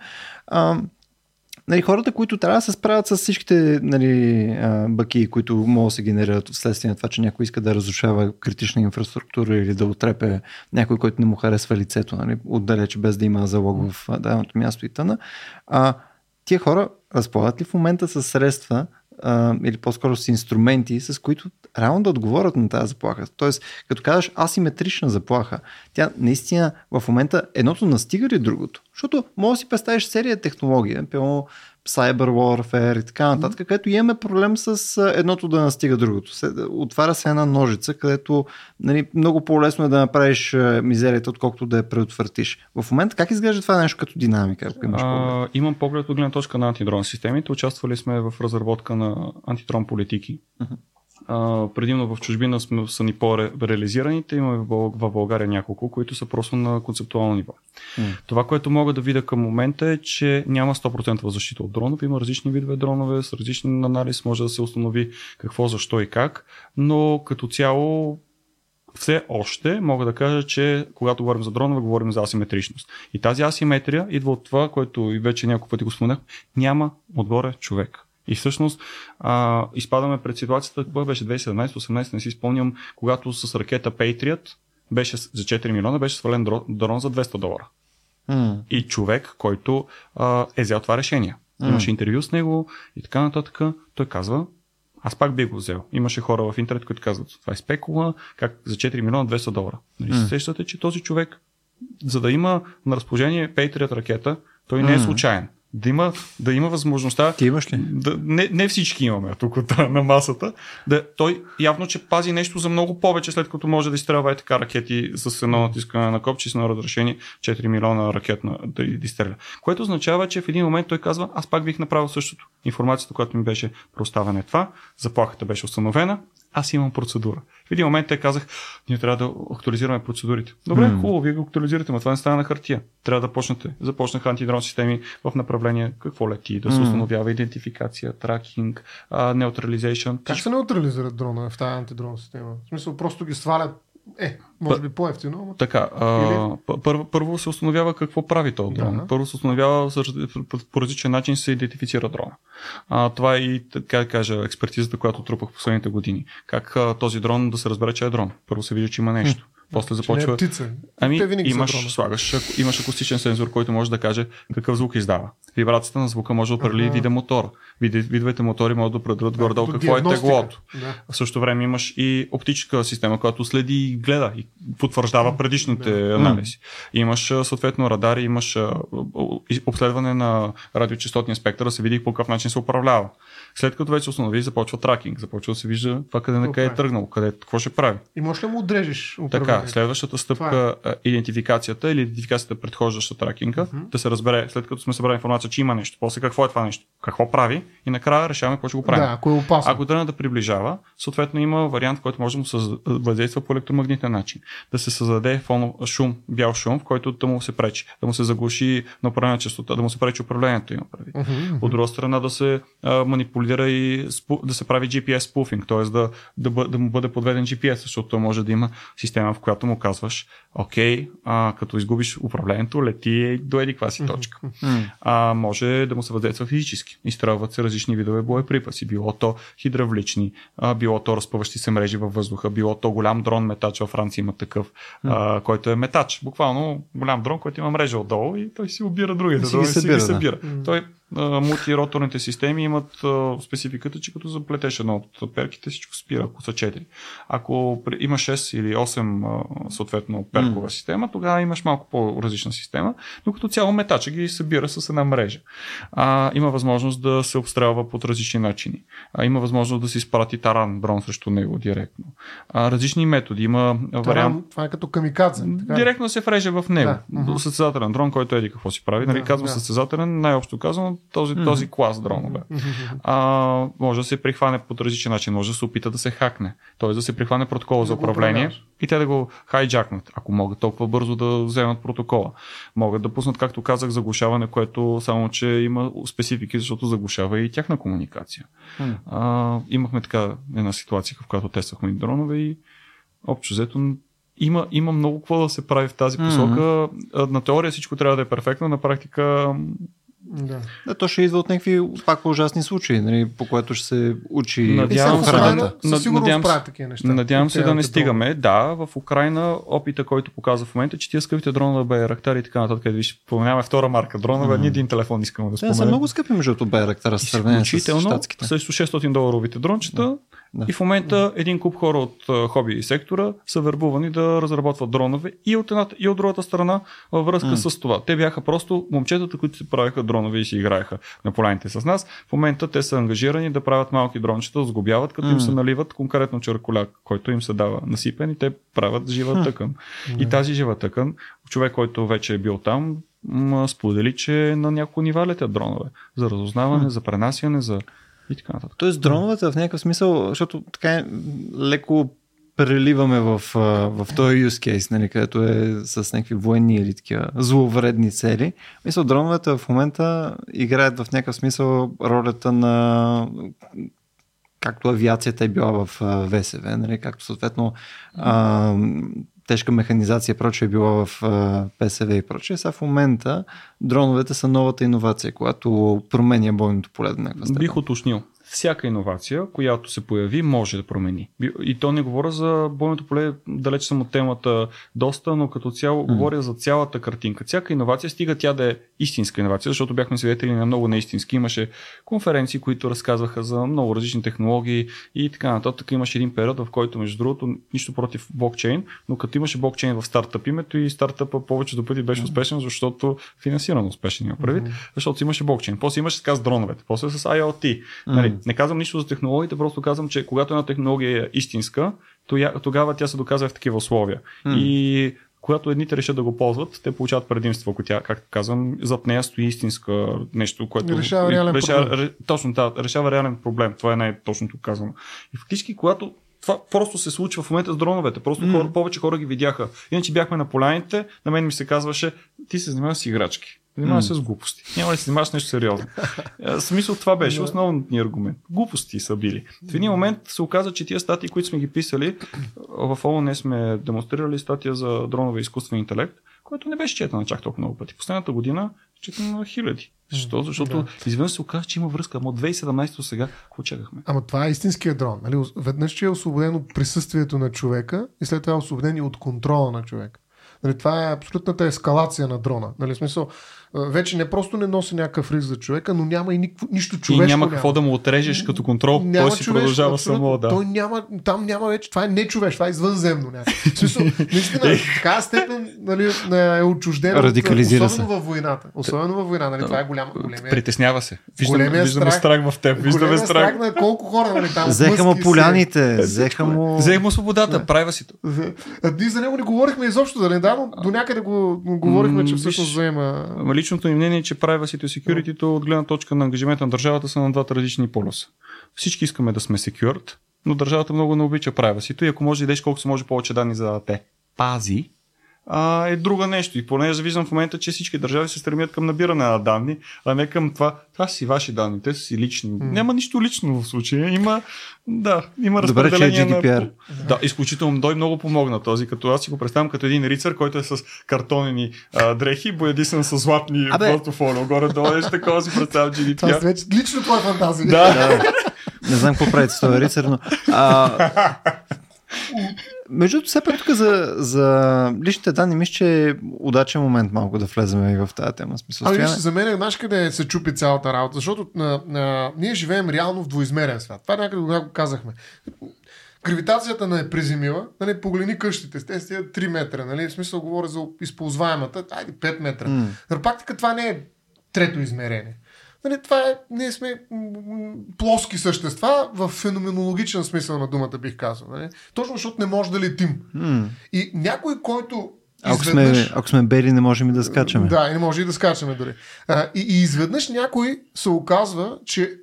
Нали, хората, които трябва да се справят с всичките нали, баки, които могат да се генерират вследствие на това, че някой иска да разрушава критична инфраструктура или да отрепе някой, който не му харесва лицето, нали, отдалече без да има залог в даденото място и тъна. А, тия хора разполагат ли в момента с средства а, или по-скоро с инструменти, с които реално да отговорят на тази заплаха. Тоест, като казваш асиметрична заплаха, тя наистина в момента едното настига ли другото? Защото може да си представиш серия технология, например Cyber Warfare и така нататък, където имаме проблем с едното да настига другото. Отваря се една ножица, където нали, много по-лесно е да направиш мизерията, отколкото да я предотвратиш. В момента как изглежда това нещо като динамика, ако имаш? А, имам поглед от гледна точка на антидрон системите. Участвали сме в разработка на антидрон политики. Мгм. А, предимно в чужбина сме, са ни по-реализираните. Имаме в, Бъл- в България няколко, които са просто на концептуално ниво. М. Това, което мога да видя към момента е, че няма 100% защита от дронове. Има различни видове дронове, с различен анализ може да се установи какво, защо и как. Но като цяло все още мога да кажа, че когато говорим за дронове, говорим за асиметричност. И тази асиметрия идва от това, което и вече няколко пъти го споменах, няма отгоре човек. И всъщност а, изпадаме пред ситуацията, кога беше 2017-18, не си спомням, когато с ракета Patriot беше за 4 милиона, беше свален дро- дрон за 200 долара. М. И човек, който а, е взел това решение. М. Имаше интервю с него и така нататък. Той казва, аз пак би го взел. Имаше хора в интернет, които казват, това е спекула, как за 4 милиона 200 долара. Нали се сещате, че този човек, за да има на разположение Patriot ракета, той не е случайен. Да има, да има възможността Ти имаш ли? да, не, не всички имаме тук от- на масата. Да, той явно, че пази нещо за много повече, след като може да изстрелва е така ракети с едно натискане на копче с едно разрешение 4 милиона ракетна да да изстреля. Което означава, че в един момент той казва, аз пак бих направил същото. Информацията, която ми беше проставена е това, заплахата беше установена, аз имам процедура. В един момент те казах, ние трябва да актуализираме процедурите. Добре, М. хубаво, вие го актуализирате, но това не става на хартия. Трябва да почнете. Започнаха антидрон системи в направление какво лети, да се установява идентификация, тракинг, неутрализейшн. Как се неутрализират дронове в тази антидрон система? В смисъл, просто ги свалят. Е, може би по-ефтино, но Така, а, п- първо, първо се установява какво прави този дрон. Да. Първо се установява по различен начин се идентифицира дрона. А, това е и, така да кажа, експертизата, която трупах в последните години. Как а, този дрон да се разбере, че е дрон. Първо се вижда, че има нещо. После че не започва. е птица. Ами, имаш, слагаш, ако- имаш акустичен сензор, който може да каже какъв звук издава. Вибрацията на звука може да определи вида мотор. Види- Видовете мотори могат да определят горе-долу какво е теглото. Да. В същото време имаш и оптическа система, която следи и гледа и потвърждава предишните Да. анализи. Имаш съответно радари, имаш обследване на радиочастотния спектър, да се види по какъв начин се управлява. След като вече установи, започва тракинг, започва да се вижда това къде на къде е прави? тръгнал, къде, какво ще прави. И можеш ли му отрежеш Така, следващата стъпка е идентификацията или идентификацията предхождаща тракинга, Мгм. да се разбере, след като сме събрали информация, че има нещо, после какво е това нещо, какво прави и накрая решаваме какво ще го правим. Да, ако е опасно. Ако тръгне да приближава, съответно има вариант, който може да му се въздейства по електромагнитен начин. Да се създаде фон, шум, бял шум, в който да му се пречи, да му се заглуши на частота, да му се пречи управлението има прави. Мгм. От друга страна да се а, манипулира и спу, да се прави GPS спуфинг, т.е. Да, да, да му бъде подведен GPS, защото може да има система, в която му казваш, окей, а, като изгубиш управлението, лети до еди каква си точка. А може да му се въздейства физически. Изстрелват се различни видове боеприпаси. Било то хидравлични, а, било то разпъващи се мрежи във въздуха, било то голям дрон метач във Франция има такъв, а, който е метач. Буквално голям дрон, който има мрежа отдолу и той си обира другите. И си ги и си събира, ги да. събира. М. Той мултироторните системи имат спецификата, че като заплетеш едно от перките, всичко спира, ако са 4. Ако има 6 или 8 а, съответно перкова Mm. система, тогава имаш малко по-различна система, но като цяло метача ги събира с една мрежа. А, има възможност да се обстрелва по различни начини. А, има възможност да се изпрати таран дрон срещу него директно. А, различни методи. Има вариант. Таран, това е като камикадзе. Така ли? Директно се вреже в него. Да, мгм. Състезателен дрон, който еди какво си прави. Нали, Да, казвам да. състезателен, най-общо казвам, този, Мгм. този клас дронове. А, може да се прихване по различен начин, може да се опита да се хакне. Т.е. да се прихване протокола Да за управление и те да го хайджакнат, ако могат толкова бързо да вземат протокола. Могат да пуснат, както казах, заглушаване, което само, че има специфики, защото заглушава и тяхна комуникация. М. А, имахме така една ситуация, в която тествахме дронове и общо взето има, има много какво да се прави в тази посока. А, На теория всичко трябва да е перфектно, на практика Да. Да, то ще идва от някакви пак ужасни случаи, нали, по което ще се учи Надявам да не- със сигурност надявам правят такива неща. Надявам се да не стигаме. Да, в Украина опита, който показва в момента, че тия скъпите дронове, Байрактар и така нататък, виж, споменаваме втора марка дронове, Мгм. ни един телефон искам да Те са споменем. много скъпи между другото Байрактара в сравнение с щатските. срещу 600 доларовите дрончета. Да. И в момента един куп хора от а, хоби сектора са вербувани да разработват дронове и от едната и от другата страна във връзка М. с това. Те бяха просто момчетата, които си правиха дронове и си играеха на поляните с нас. В момента те са ангажирани да правят малки дрончета, да сглобяват, като им М. се наливат конкретно черколяк, който им се дава насипен и те правят жива тъкан. И тази жива тъкан, човек, който вече е бил там, сподели, че на няколко нива летят дронове. За разузнаване, за пренасяне, за и така нататък. Тоест дроновете в някакъв смисъл, защото така е, леко преливаме в, в този use case, нали, където е с някакви военни или такива зловредни цели. Мисля, дроновете в момента играят в някакъв смисъл ролята на както авиацията е била в ВСВ, нали, както съответно а, тежка механизация прочее била в ПСВ и прочее. Сега в момента дроновете са новата иновация, която променя бойното поле до някаква степен. Бих уточнил. Всяка иновация, която се появи, може да промени. И то не говоря за бойното поле, далеч съм от темата доста, но като цяло Мгм. говоря за цялата картинка. Всяка иновация стига тя да е истинска иновация, защото бяхме свидетели на много неистински. Имаше конференции, които разказваха за много различни технологии и така нататък. Имаше един период, в който, между другото, нищо против блокчейн, но като имаше блокчейн в стартъп името и стартъпа повечето пъти беше успешен, защото финансирано успешен има предвид, защото си имаше блокчейн. После имаше така с дроновете, после с IoT. Нали, Мгм. Не казвам нищо за технологиите, просто казвам, че когато една технология е истинска, тогава тя се доказва в такива условия. М. И когато едните решат да го ползват, те получават предимство, ако тя, както казвам, зад нея стои истинска нещо, което Решава реален решава, проблем. ре- точно да, решава реален проблем. Това е най-точното казано. И фактически, когато това просто се случва в момента с дроновете. Просто М. хора, повече хора ги видяха. Иначе бяхме на поляните, на мен ми се казваше, ти се занимаваш с играчки. Занимаваш се с глупости. Няма ли се занимаваш с нещо сериозно? Е, Смисъл това беше Да. основният ни аргумент. Глупости са били. В един момент се оказа, че тия статии, които сме ги писали, в ООН сме демонстрирали статия за дронове и изкуствен интелект, което не беше четена чак толкова много пъти. Последната година четена на хиляди. Защо? Защото Да. да. изведнъж се оказа, че има връзка. Ама от 2017 до сега, какво чакахме? Ама това е истинският дрон. Нали? Веднъж, че е освободено присъствието на човека и след това е освободен и от контрола на човека. Нали, това е абсолютната ескалация на дрона. Нали, смисъл, вече не просто не носи някакъв риск за човека, но няма и никакво, нищо човешко. и няма какво да му отрежеш като контрол. Няма той си човешко, продължава абсолютно. само да. Той няма, там няма вече, това е не човеш, това е извънземно. Някак. В смисъл, наистина, Е. в така степен нали, е отчуждено. от- Радикализира особено във войната. Особено във война. Нали, това е голям, големия, Притеснява се. Виждам, Големия виждаме страх- страх, в теб. Виждаме страх. страх на колко хора нали, там. Взеха му се- поляните, взеха му... Взех му свободата, Да. прави си. Ние за него не говорихме изобщо, да не да, но до някъде го го говорихме, че всъщност взема. Личното ми мнение е, че privacy и security от гледна точка на ангажимента на държавата са на двата различни полюса. Всички искаме да сме secured, но държавата много не обича privacy и ако може да идеш колко се може повече данни за да те пази, а, е друга нещо. И понеже виждам в момента, че всички държави се стремят към набиране на данни, а не към това. Това си ваши данни, те са си лични. Няма нищо лично в случая. Има, да, има Добре, че е разпределение GDPR. на... Да, изключително. Той много помогна този, като аз си го представям като един рицар, който е с картонени а, дрехи, боядисан с златни портофолио. Горе-долу нещо такова си представям Това GDPR. е вече лично твоя фантазия. Да, Не знам какво прави с този рицар, но... А, Между другото, все пак тук за, за личните данни, мисля, че е удачен момент малко да влезем и в тази тема. Смисъл, Ами, стояне. виж, за мен, знаеш къде се чупи цялата работа, защото на, на, ние живеем реално в двоизмерен свят. Това някъде го казахме. Гравитацията не е приземила, нали, погледни къщите, те са 3 метра, нали, в смисъл говоря за използваемата, айде 5 метра. На практика това не е трето измерение. Нали, това е, ние сме плоски същества в феноменологичен смисъл на думата, бих казал. Нали? Точно защото не може да летим. М. И някой, който Ако сме, ако сме бели, не можем и да скачаме. да, и не може и да скачаме дори. А, и, и изведнъж някой се оказва, че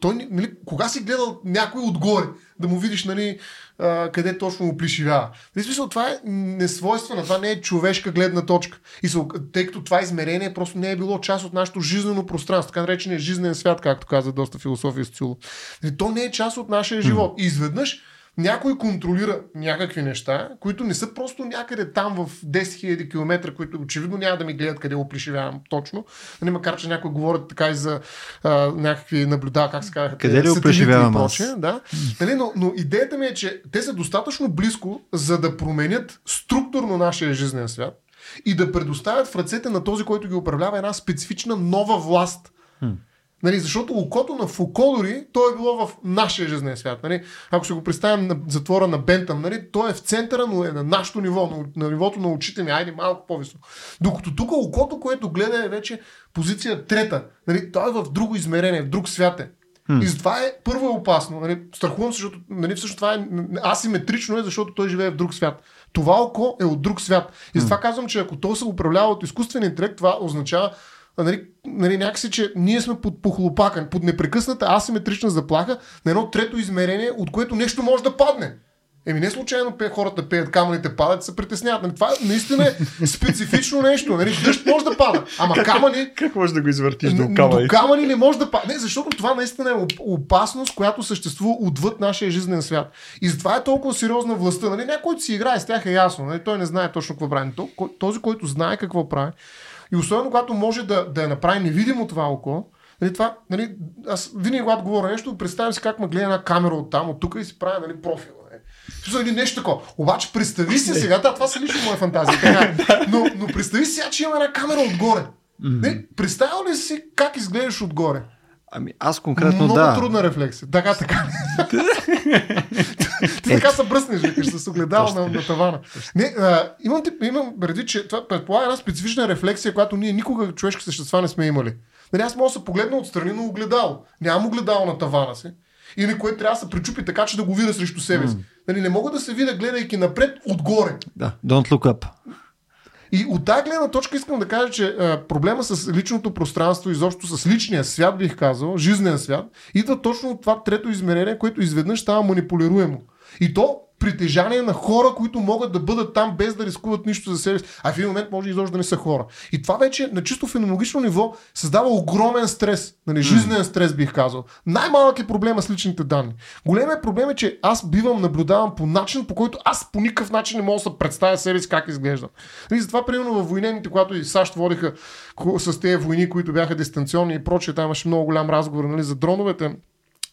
той, нали, кога си гледал някой отгоре, да му видиш нали, а, къде точно му плишивява. В смисъл, това е несвойствено, това не е човешка гледна точка. И ока- тъй като това измерение просто не е било част от нашето жизнено пространство, така наречения жизнен свят, както каза доста философия социолог. Нали, То не е част от нашия живот. И изведнъж някой контролира някакви неща, които не са просто някъде там в 10 000 км, които очевидно няма да ми гледат къде го пришивявам точно. Нали, макар, че някои говорят така и за а, някакви наблюдава, как се казаха, Къде ли го аз? прочее, да. Нали, но, но идеята ми е, че те са достатъчно близко, за да променят структурно нашия жизнен свят и да предоставят в ръцете на този, който ги управлява една специфична нова власт. Нали, защото окото на Фуко дори, то е било в нашия жизнен свят. Нали? Ако се го представим на затвора на Бентъм, нали, то е в центъра, но е на нашето ниво, на, на нивото на очите ми, айде малко по-високо. Докато тук окото, което гледа е вече позиция трета. Нали, то е в друго измерение, в друг свят е. И затова е първо е опасно. Нали, страхувам се, защото нали, всъщност това е асиметрично, е, защото той живее в друг свят. Това око е от друг свят. И затова казвам, че ако то се управлява от изкуствен интелект, това означава нали, нали, някакси, че ние сме под похлопакан, под непрекъсната асиметрична заплаха на едно трето измерение, от което нещо може да падне. Еми не случайно пе, хората пеят, камъните падат и се притесняват. Нали, това наистина е специфично нещо. Нали, дъжд може да пада, ама камъни Как можеш да го извъртиш до камъни? До камъни не може да падне. Не, защото това наистина е оп- опасност, която съществува отвъд нашия жизнен свят. И затова е толкова сериозна властта. Нали? Някой, си играе с тях е ясно. Нали? Той не знае точно какво прави. Този, който знае какво прави. И особено когато може да, да я направи невидимо това око, Нали, това, нали, аз винаги когато говоря нещо, представям си как ме гледа една камера от там, от тук и си правя нали, профила. Нали. Смисъл, или нещо такова. Обаче представи си сега, да, това са лично моя фантазия. Така, но, но представи си сега, че има една камера отгоре. Не, представял ли си как изглеждаш отгоре? Ами аз конкретно Много да. трудна рефлексия. Така, така. Ти така се бръснеш, викаш, с огледало на, на тавана. Не, а, имам, имам преди, че това предполага една специфична рефлексия, която ние никога човешки същества не сме имали. Нали, аз мога да се погледна отстрани на огледало. Нямам огледало на тавана си. Или кое трябва да се причупи така, че да го видя срещу себе си. Нали, не мога да се видя, гледайки напред, отгоре. Да, don't look up. И от тази гледна точка искам да кажа, че а, проблема с личното пространство, изобщо с личния свят, бих казал, жизнен свят, идва точно от това трето измерение, което изведнъж става манипулируемо. И то притежание на хора, които могат да бъдат там без да рискуват нищо за себе си. А в един момент може изобщо да не са хора. И това вече на чисто феноменологично ниво създава огромен стрес. Нали, жизнен стрес бих казал. Най-малък е проблема с личните данни. Големият проблем е, че аз бивам наблюдаван по начин, по който аз по никакъв начин не мога да се представя себе си как изглеждам. И затова, примерно, във войнените, когато и САЩ водиха с тези войни, които бяха дистанционни и прочее, там имаше много голям разговор нали, за дроновете.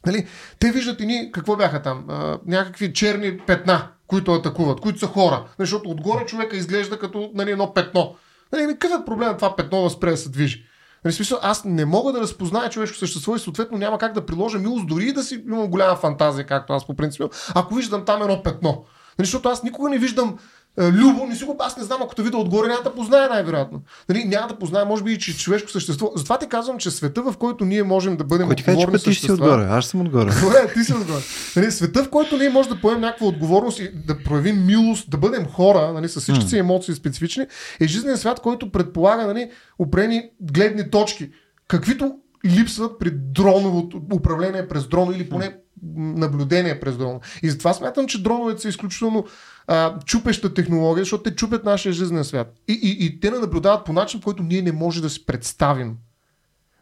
Нали, те виждат и ни, какво бяха там? А, някакви черни петна, които атакуват, които са хора. Нали, Защото отгоре човека изглежда като нали, едно петно. Нали, ми, какъв е проблем това петно да спре да се движи? Нали, смисъл, аз не мога да разпозная човешко същество и съответно няма как да приложа милост, дори и да си имам голяма фантазия, както аз по принцип, ако виждам там едно петно. Нали, защото аз никога не виждам Любо, не си го, аз не знам, ако те видя отгоре, няма да познае най-вероятно. Нали, няма да познае, може би, че човешко същество. Затова ти казвам, че света, в който ние можем да бъдем Кой ти отговорни ти си същества- отгоре? Аз съм отгоре. Добре, ти си отгоре. Нали, света, в който ние може да поемем някаква отговорност и да проявим милост, да бъдем хора, нали, с всички си емоции специфични, е жизнен свят, който предполага нали, опрени гледни точки, каквито липсват при дроновото управление през дрон или поне наблюдение през дрон. И затова смятам, че дроновете са изключително а, чупеща технология, защото те чупят нашия жизнен свят. И, и, и те не наблюдават по начин, който ние не може да си представим.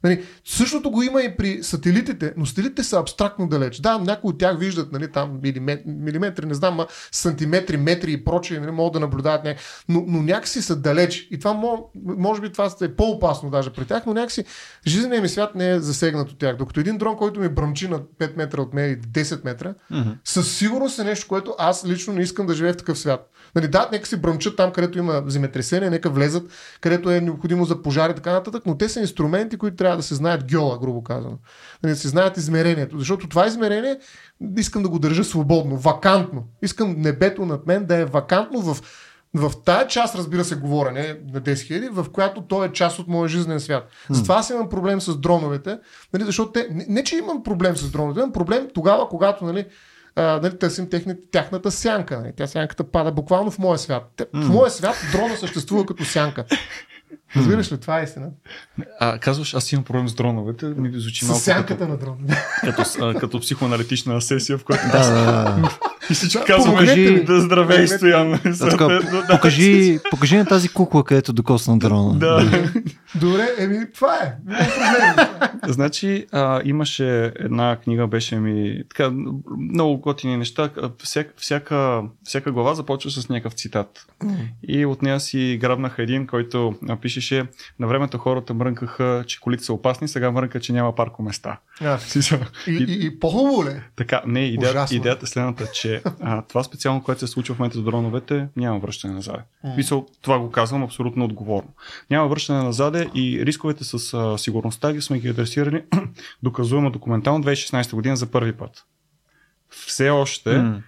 Нали, същото го има и при сателитите, но сателитите са абстрактно далеч. Да, някои от тях виждат нали, там милиметри, не знам, ма, сантиметри, метри и прочие, нали, могат да наблюдават някак. Но, но някакси са далеч. И това може, може би това е по-опасно даже при тях, но някакси жизненият ми свят не е засегнат от тях. Докато един дрон, който ми бръмчи на 5 метра от мен или 10 метра, mm-hmm. със сигурност е нещо, което аз лично не искам да живея в такъв свят. Нали, да, нека си бръмчат там, където има земетресение, нека влезат, където е необходимо за пожари и така нататък, но те са инструменти, които трябва да се знаят гьола, грубо казано. Нали, да се знаят измерението. Защото това измерение искам да го държа свободно, вакантно. Искам небето над мен да е вакантно в в тая част, разбира се, говорене на 10 000, в която той е част от моя жизнен свят. Затова аз имам проблем с дроновете, нали, защото те, не, не, че имам проблем с дроновете, имам проблем тогава, когато нали, а, нали, търсим техни, тяхната сянка. Нали. Тя сянката пада буквално в моя свят. Те, mm. В моя свят дрона съществува като сянка. Разбираш ли, това е истина. А, казваш, аз имам проблем с дроновете, ми звучи малко. С сянката като, на дрон. Като, а, като психоаналитична сесия, в която. Да, да, да. И всички казваме, да здравей, Стоян. покажи, покажи на тази кукла, където докосна дрона. Да. Добре, еми, това е. значи, а, имаше една книга, беше ми така, много готини неща. Всяка, всяка, всяка глава започва с някакъв цитат. И от нея си грабнаха един, който пишеше на времето хората мрънкаха, че колите са опасни, сега мрънка, че няма паркоместа. А, и, и, и, по-хубаво ли? Така, не, идеята, идеята е следната, че а, това специално, което се случва в момента с дроновете, няма връщане назад. Мисъл, това го казвам абсолютно отговорно. Няма връщане назад и рисковете с а, сигурността ги сме ги адресирали доказуемо документално 2016 година за първи път. Все още mm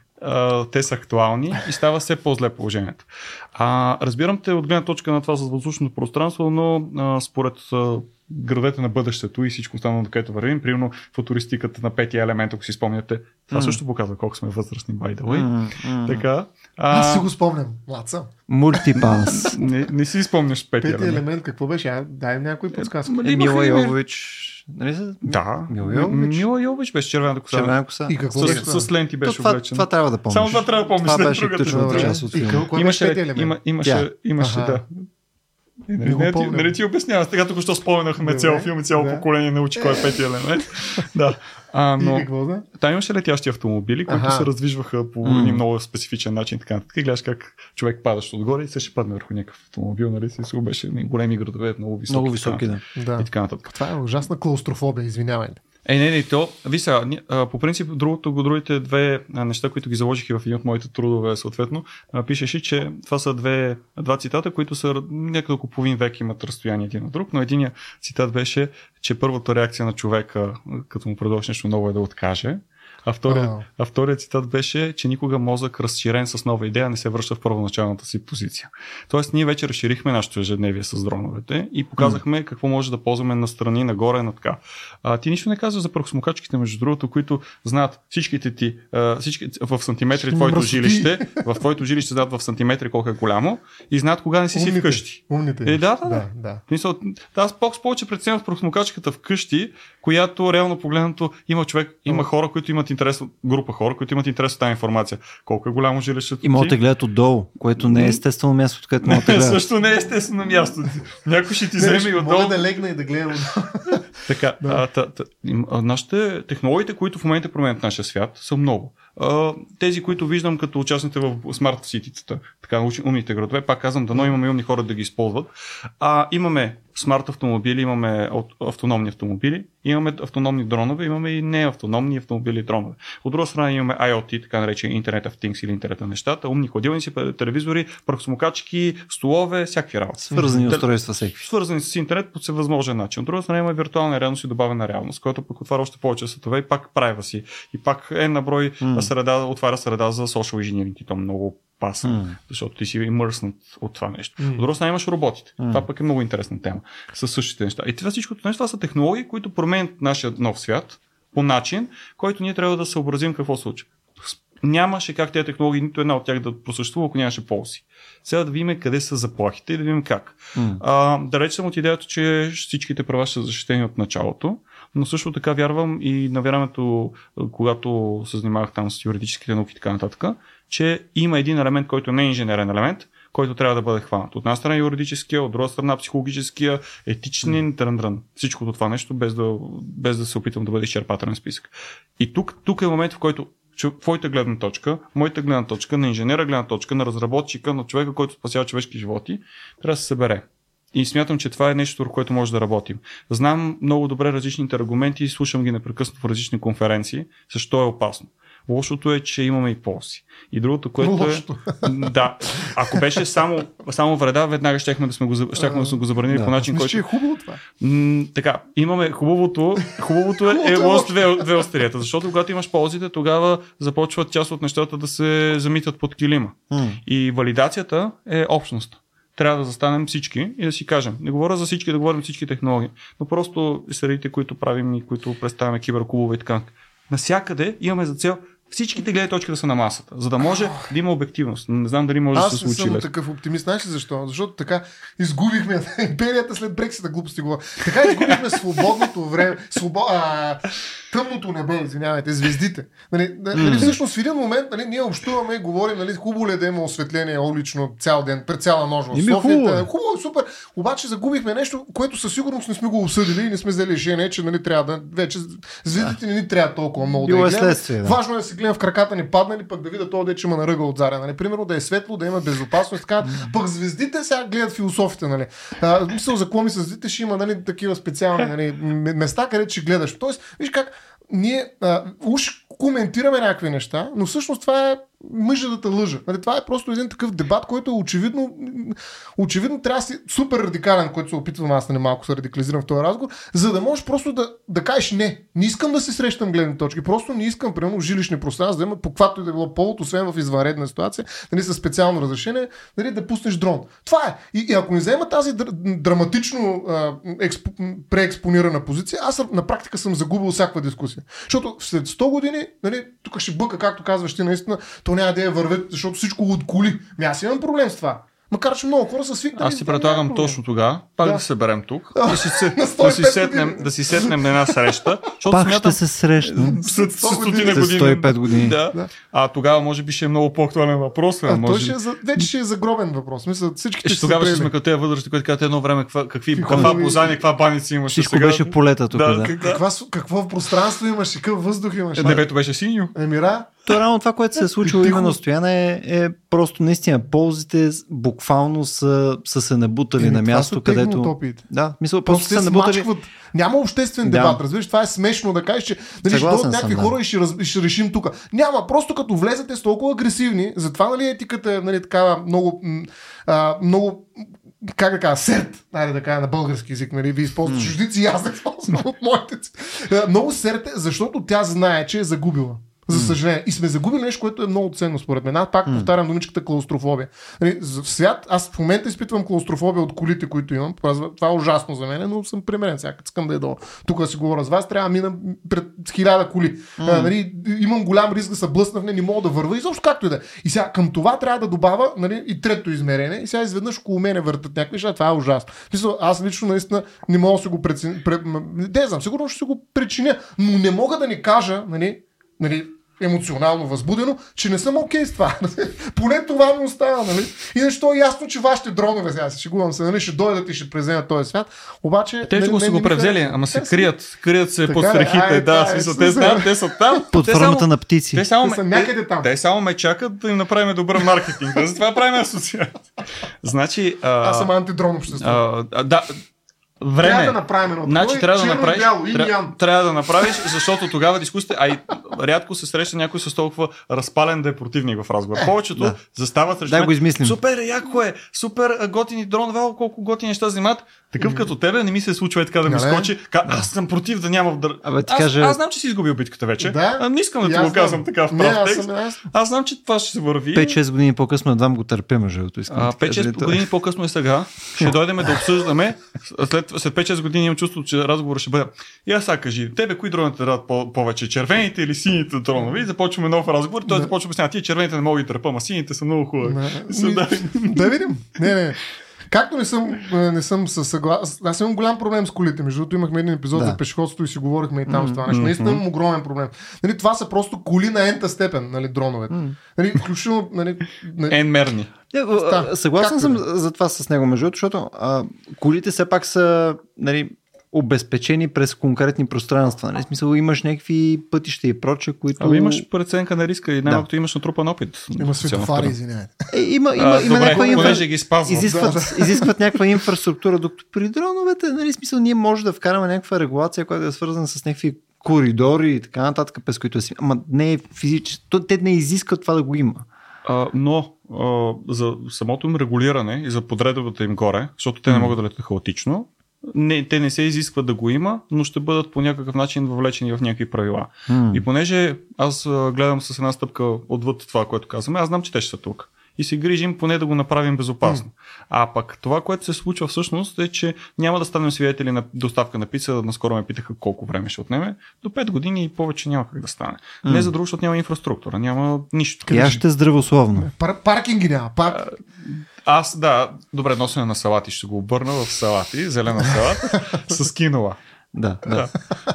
те са актуални и става все по-зле положението. А, разбирам те от гледна точка на това с въздушното пространство, но а, според а, градете на бъдещето и всичко останало, където вървим, примерно футуристиката на петия елемент, ако си спомняте, това mm. също показва колко сме възрастни, by the way. Mm, mm. Така, а... Аз си го спомням, млад съм. Мултипас. не, не си спомняш петия елемент. елемент. какво беше? А, дай някой подсказка. Е, Мила Йович. Нали са? Да. Мила Йович. Мила Йович беше червена коса. Червена коса. И какво с, беше с, с ленти беше това, облечен. Това, трябва да помниш. Само това трябва да помниш. Това беше ключовата част от филма. Имаше, има, имаше, имаше, да. Е, нали, не, не, нали ти обяснявам, сега тук що споменахме цял филм и цяло да. поколение научи кой е петия елемент. да. А, но, и какво да? Там имаше летящи автомобили, които ага. се раздвижваха по mm. един много специфичен начин. Така, така гледаш как човек падаш отгоре и се ще падне върху някакъв автомобил, нали? Си беше големи градове, много високи. Много високи, да. да. И така нататък. Това е ужасна клаустрофобия, извинявай. Е, не, не, то, ви сега, по принцип, другото, другите две неща, които ги заложих в един от моите трудове, съответно, пишеше, че това са две, два цитата, които са няколко половин век имат разстояние един от друг, но единият цитат беше, че първата реакция на човека, като му предложиш нещо ново е да откаже. А вторият, а вторият цитат беше, че никога мозък разширен с нова идея не се връща в първоначалната си позиция. Тоест, ние вече разширихме нашето ежедневие с дроновете и показахме mm. какво може да ползваме на страни, нагоре, на така. А, ти нищо не казваш за прахосмокачките, между другото, които знаят всичките ти, а, всички, в сантиметри Ще твоето жилище, в твоето жилище знаят в сантиметри колко е голямо и знаят кога не си умните, си вкъщи. Умните. Е, да, да. да, да. Мисъл, да аз повече преценявам с прахосмокачката вкъщи, която реално погледнато има човек, има хора, които имат интерес, група хора, които имат интерес от тази информация. Колко е голямо жилището И могат да гледат отдолу, което не е естествено място, където могат да гледат. Също не е естествено място. Някой ще ти вземе и отдолу. Мога да легна и да гледам Така, да. а, та, та, нашите технологиите, които в момента променят нашия свят, са много. Тези, които виждам като участните в смарт ситицата, така умните градове, пак казвам, дано имаме умни хора да ги използват. А, имаме смарт автомобили, имаме автономни автомобили, имаме автономни дронове, имаме и неавтономни автомобили и дронове. От друга страна имаме IoT, така наречен Internet of Things или Internet на нещата, умни хладилници, телевизори, прахосмокачки, столове, всякакви работи. Свързани устройства всеки. Свързани с интернет по всевъзможен начин. От друга страна има виртуална реалност и добавена реалност, която пък отваря още повече светове и пак права си. И пак е на брой mm. Среда, отваря среда за social engineering и то много опасен, mm. защото ти си имърснат от това нещо. Mm. От друга страна имаш роботите. Mm. Това пък е много интересна тема. С същите неща. И това всичко това са технологии, които променят нашия нов свят по начин, който ние трябва да съобразим какво случва. Нямаше как тези технологии, нито една от тях да просъществува, ако нямаше ползи. Сега да видим къде са заплахите и да видим как. Mm. А, да речем от идеята, че всичките права са защитени от началото, но също така вярвам и на времето, когато се занимавах там с юридическите науки и така нататък, че има един елемент, който не е инженерен елемент, който трябва да бъде хванат. От една страна юридическия, от друга страна психологическия, етичния, трън Всичкото това нещо, без да, без да се опитам да бъде изчерпателен списък. И тук, тук е момент, в който твоята гледна точка, моята гледна точка, на инженера гледна точка, на разработчика, на човека, който спасява човешки животи, трябва да се събере. И смятам, че това е нещо, върху което може да работим. Знам много добре различните аргументи и слушам ги непрекъснато в различни конференции, защо е опасно. Лошото е, че имаме и ползи. И другото, което Лошото. е... Да, ако беше само, само вреда, веднага щехме да сме го, щехме да сме го забранили да. по начин, Мисля, който... че е хубаво това. М- така, имаме хубавото, хубавото е, е лошо две, две острията, защото когато имаш ползите, тогава започват част от нещата да се замитат под килима. М. И валидацията е общност. Трябва да застанем всички и да си кажем. Не говоря за всички, да говорим всички технологии, но просто средите, които правим и които представяме киберклубове и така. Насякъде имаме за цел всичките гледни точки да са на масата, за да може да има обективност. Не знам дали може да Аз се не случи съм лесно. такъв оптимист. Знаеш ли защо? Защото така изгубихме империята след Брексита, глупости говоря. Така изгубихме свободното време, свобо... а, тъмното небе, извинявайте, звездите. Нали, да- нали, всъщност в един момент нали, ние общуваме и говорим, нали, хубаво ли е да има осветление улично цял ден, пред цяла нощ в София. хубаво е. Хубаво супер. Обаче загубихме нещо, което със сигурност не сме го обсъдили и не сме взели решение, че нали, трябва да вече звездите не ни трябва толкова много Било да е следствие, да. Важно е да си гледам в краката ни паднали, пък да видя това, че има на ръга от заря. Нали? Примерно да е светло, да има безопасност. Така. Пък звездите сега гледат философите. Нали? А, мисъл за какво ми се звездите ще има нали, такива специални нали, места, където ще гледаш. Тоест, виж как ние а, уж коментираме някакви неща, но всъщност това е мъжа лъжа. Нали, това е просто един такъв дебат, който е очевидно, очевидно трябва да си супер радикален, който се опитвам аз нали, малко се радикализирам в този разговор, за да можеш просто да, да кажеш не. Не искам да се срещам гледни точки, просто не искам, примерно, жилищни пространства да има по каквато и да е било повод, освен в извънредна ситуация, нали, със специално разрешение, нали, да пуснеш дрон. Това е. И, и ако не взема тази др- драматично а, експ, преекспонирана позиция, аз на практика съм загубил всякаква дискусия. Защото след 100 години, нали, тук ще бъка, както казваш ти, наистина, то няма да я вървят, защото всичко от коли. Ми аз имам проблем с това. Макар, че много хора са свикнали. Аз няма предлагам точно тогава, пак Да. да, се съберем тук, да си, се, да, си 105 сетнем, да си сетнем на една среща, защото Пак смятам, ще се срещнем. след 100 стотина години. След години. 105 години. Да. Да. А тогава може би ще е много по-актуален въпрос. А, той може... ще е за, вече ще е загробен въпрос. Мисля, всичките Е, ще тогава ще сме като тези възрасти, които казват едно време каква, какви, Какви каква бозания, каква баница имаше. Всичко сега... беше полета тук, Да, да. как- Каква, какво пространство имаш, какъв въздух имаш. Е, Небето беше синьо. Емира, То реално това, което се е случило именно стояне е, е просто наистина ползите буквално са, са се набутали Еми, на място, където... технотопиите. Да, мисля, Просто просто се набутали... смачкват. Няма обществен Да. дебат, разбираш? Това е смешно да кажеш, че нали, ще дойдат някакви да. хора и ще, раз, ще решим тук. Няма, просто като влезете с толкова агресивни, затова нали, етиката е нали, такава много, а, много как да кажа, серт, айде да кажа на български език, нали, ви използвате чуждици и аз да използвам от моите. А, Много серт е, защото тя знае, че е загубила. За съжаление. И сме загубили нещо, което е много ценно според мен. Аз пак повтарям думичката клаустрофобия. Нали, в свят, аз в момента изпитвам клаустрофобия от колите, които имам. Това е ужасно за мен, но съм примерен. Сега искам да е долу. Тук да си говоря с вас, трябва да мина пред хиляда коли. А, нали, имам голям риск да се блъсна в нея, не мога да върва. Изобщо както и да е. И сега към това трябва да добавя нали, и трето измерение. И сега изведнъж около мене въртат някакви неща. Това е ужасно. Смисъл, аз лично наистина не мога да се го преценя. Не знам, сигурно ще се го причиня, но не мога да ни кажа, нали, нали, емоционално възбудено, че не съм окей с това. Поне това ми остава, нали? Иначе то е ясно, че вашите дронове, сега се шегувам се, нали, ще дойдат и ще преземат този свят. Обаче. Те нали, го не- са го превзели, ама се крият. Крият се Така под ли? стрехите. Ай, Да, това е, смисъл, те, смисъл. там, те са там. Под те формата само- на птици. Те само, Те са ме, някъде там. те само ме чакат да им направим добър маркетинг. Затова правим асоциация. Значи, а, Аз съм антидрон общество. а, да, време. Трябва е. да направим едно. Значи трябва да направиш. бяло, тря- трябва да направиш, защото тогава дискусията. А и рядко се среща някой с толкова разпален да е противник в разговор. Повечето да. застават срещу. Да го измислим. Супер, е, яко е, супер готини дрон, вау, колко готини неща взимат. Такъв като тебе не ми се случва е така да ми Нали? скочи. Ка, аз съм против да няма. Да... Абе, ти аз, кажа- аз знам, че си изгубил битката вече. Да. А, не искам да ти аз го казвам така в Не, прав аз текст. съм ясно. Аз знам, че това ще се върви. 5-6 години по-късно едва го търпя, между другото. искам А, да ти кажа, 5-6 нали, това- години по-късно е сега. Ще дойдем да обсъждаме. След, след 5-6 години имам чувство, че разговорът ще бъде. И аз сега кажи, тебе кои дрони те дадат по- повече? Червените или сините дронове? И започваме нов разговор. Той започва да обяснява, тия червените не мога да търпа, ама сините са много хубави. Да видим. Не, не. Както не съм, а, не съм съгласен. Аз имам голям проблем с колите. Между другото имахме един епизод Да. за пешеходство и си говорихме и там с това нещо. Наистина имам огромен проблем. Нали, това са просто коли на ента степен, нали, дроновете. Нали, включително, нали, нали, Енмерни. Съгласен съм да за това с него, между другото, защото а, колите все пак са нали, обезпечени през конкретни пространства. Нали? В смисъл имаш някакви пътища и проче, които... Ами имаш преценка на риска и най-малкото имаш натрупан опит. има светофари, извинявайте. Е, има, има, А, има добре, някаква инфра... понеже ги спазвам. изискват, изискват някаква инфраструктура, докато при дроновете, нали, смисъл, ние може да вкараме някаква регулация, която е свързана с някакви коридори и така нататък, през които да си. Ама не е физически. Те не изискват това да го има. А, но а, за самото им регулиране и за подредовата им горе, защото те не могат да летят хаотично, не, те не се изискват да го има, но ще бъдат по някакъв начин въвлечени в някакви правила. М. И понеже аз гледам с една стъпка отвъд това, което казваме, аз знам, че те ще са тук. И се грижим поне да го направим безопасно. А пък това, което се случва всъщност е, че няма да станем свидетели на доставка на пица. Наскоро ме питаха колко време ще отнеме. До 5 години и повече няма как да стане. Не за друго, защото няма инфраструктура, няма нищо. И аз ще здравословно. Пар, паркинги няма. Пар... Аз, да, добре, носене на салати, ще го обърна в салати, зелена салат, с кинола. Да, да. Да.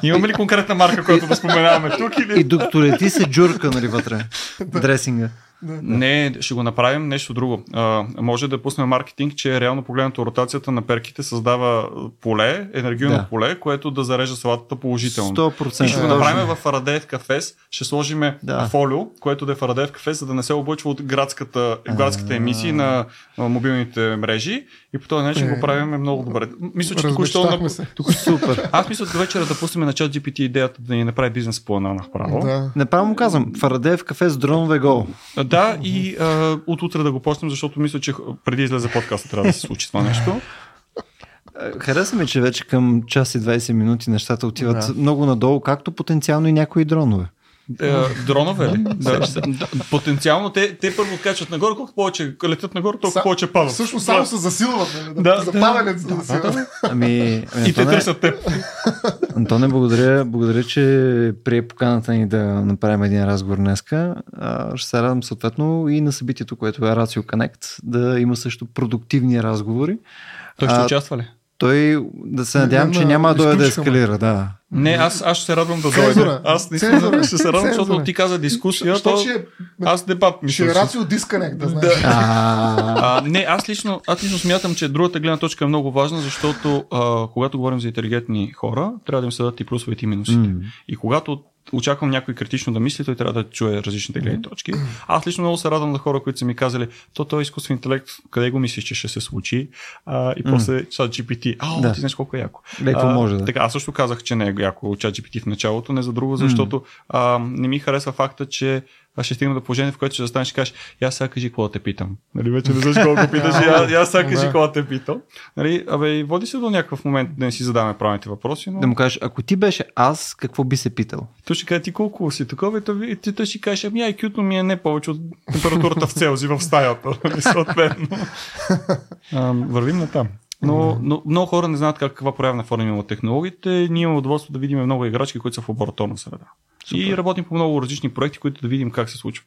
Имаме ли конкретна марка, която да споменаваме тук или? И докато лети се джурка, нали, вътре. Дресинга. Не, ще го направим нещо друго. А, може да пуснем маркетинг, че реално погледнато ротацията на перките създава поле, енергийно Да. поле, което да зарежда салатата положително. 100%. И ще го направим в Фарадеев кафес, ще сложим Да. фолио, което да е Фарадеев кафес, за да не се облъчва от градската, градските емисии на мобилните мрежи и по този начин го правим много добре. Мисля, че току-що... Се. Супер. Аз мисля до вечера да пуснем на чат GPT идеята да ни направи бизнес плана направо. Да. Направо му казвам, Фарадеев кафе с дронове гол. Да, и а, от утре да го почнем, защото мисля, че преди излезе подкаста трябва да се случи това нещо. Е, Хареса ми, че вече към час и 20 минути нещата отиват Да. много надолу, както потенциално и някои дронове. Е, дронове ли? Да, потенциално те, те първо качват нагоре, колкото повече летят нагоре, толкова Са- повече падат. Всъщност само се засилват. Нали? Да, Да, за да. падането се засилват. Ами, И те търсят теб. Антоне, благодаря, благодаря, че прие поканата ни да направим един разговор днеска. А, Ще се радвам съответно и на събитието, което е Ratio Connect, да има също продуктивни разговори. Той ще А, участва ли? Той да се надявам, че Няма- да дойде да ескалира, да. Не, аз, аз ще се радвам да дойде. Аз наистина Цензура. ще се радвам, защото ти каза дискусия. Що То... ще Аз дебат ще е мисля. рацио дисконект, да знаеш. А, А, не, аз лично, аз лично смятам, че другата гледна точка е много важна, защото а, когато говорим за интелигентни хора, трябва да им се дадат и плюсовете и минусите. М. И когато очаквам някой критично да мисли, той трябва да чуе различните гледни точки. Аз лично много се радвам на хора, които са ми казали, то той изкуствен интелект, къде го мислиш, че ще се случи? А, и после чат GPT. А, Да. ти знаеш колко е яко. Ле, какво А, може да. Така, аз също казах, че не е яко чат GPT в началото, не за друго, защото а, не ми харесва факта, че аз ще стигна до положение, в което ще застанеш и кажеш, я сега кажи какво да те питам. Нали, вече не знаеш колко питаш, я, я сега кажи Да. какво те питам. Нали, абе, и води се до някакъв момент да не си задаваме правилните въпроси, но да му кажеш, ако ти беше аз, какво би се питал? той ще каже ти колко си такова и ти, той ще каже, ами IQ-то ми е не повече от температурата в Целзий в стаята. нали, Съответно. Вървим на там. Но, но много хора не знаят как, каква проявна форма има технологиите. Ние имаме удоволствие да видим много играчки, които са в лабораторна среда. И работим по много различни проекти, които да видим как се случва.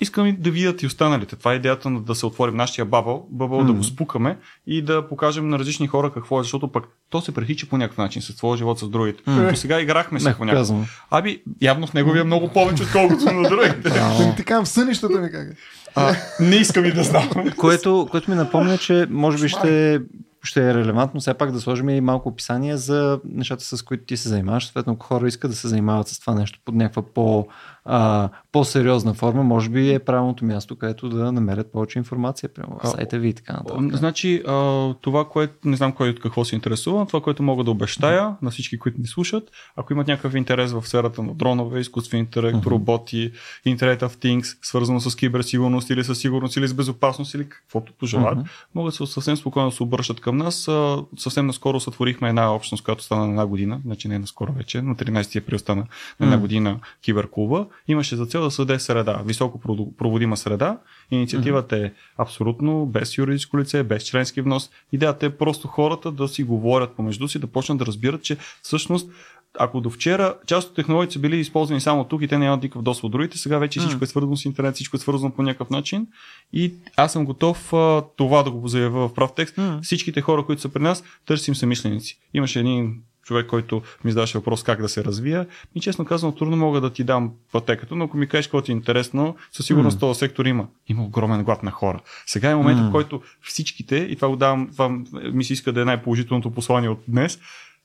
Искам и да видят и останалите. Това е идеята на да се отворим нашия бабъл, бабъл да го спукаме и да покажем на различни хора какво е, защото пък то се прехича по някакъв начин с твоя живот с другите. До сега играхме се по някакъв. Аби, явно в неговия много повече, отколкото на другите. Ти казвам сънищата ми как е. А, не искам и да знам. Което, което ми напомня, че може би ще, ще е релевантно все пак да сложим и малко описание за нещата, с които ти се занимаваш. Съответно, ако хора искат да се занимават с това нещо под някаква по, а, по-сериозна форма, може би е правилното място, където да намерят повече информация, прямо в сайта ви и така нататък. Значи, а, това, което не знам кой от какво се интересува, това, което мога да обещая на всички, които ни слушат, ако имат някакъв интерес в сферата на дронове, изкуствен интелект, роботи, Internet of Things, свързано с киберсигурност или с сигурност или с безопасност или каквото пожелаят, могат се съвсем спокойно се обръщат към нас. А, съвсем наскоро сътворихме една общност, която стана на една година, значи не наскоро вече, на 13 април стана на една година киберклуба. Имаше за цел да създаде среда, високо проду- проводима среда. Инициативата е абсолютно без юридическо лице, без членски внос. Идеята е просто хората да си говорят помежду си, да почнат да разбират, че всъщност ако до вчера част от технологиите са били използвани само тук и те нямат никакъв достъп от другите, сега вече всичко е свързано с интернет, всичко е свързано по някакъв начин и аз съм готов а, това да го заявя в прав текст. Mm. Всичките хора, които са при нас, търсим самишленици. Имаше един човек, който ми задаваше въпрос как да се развия. И честно казвам, трудно мога да ти дам пътеката, но ако ми кажеш какво ти е интересно, със сигурност Mm. този сектор има. Има огромен глад на хора. Сега е момента, Mm. в който всичките, и това го давам, това ми се иска да е най-положителното послание от днес,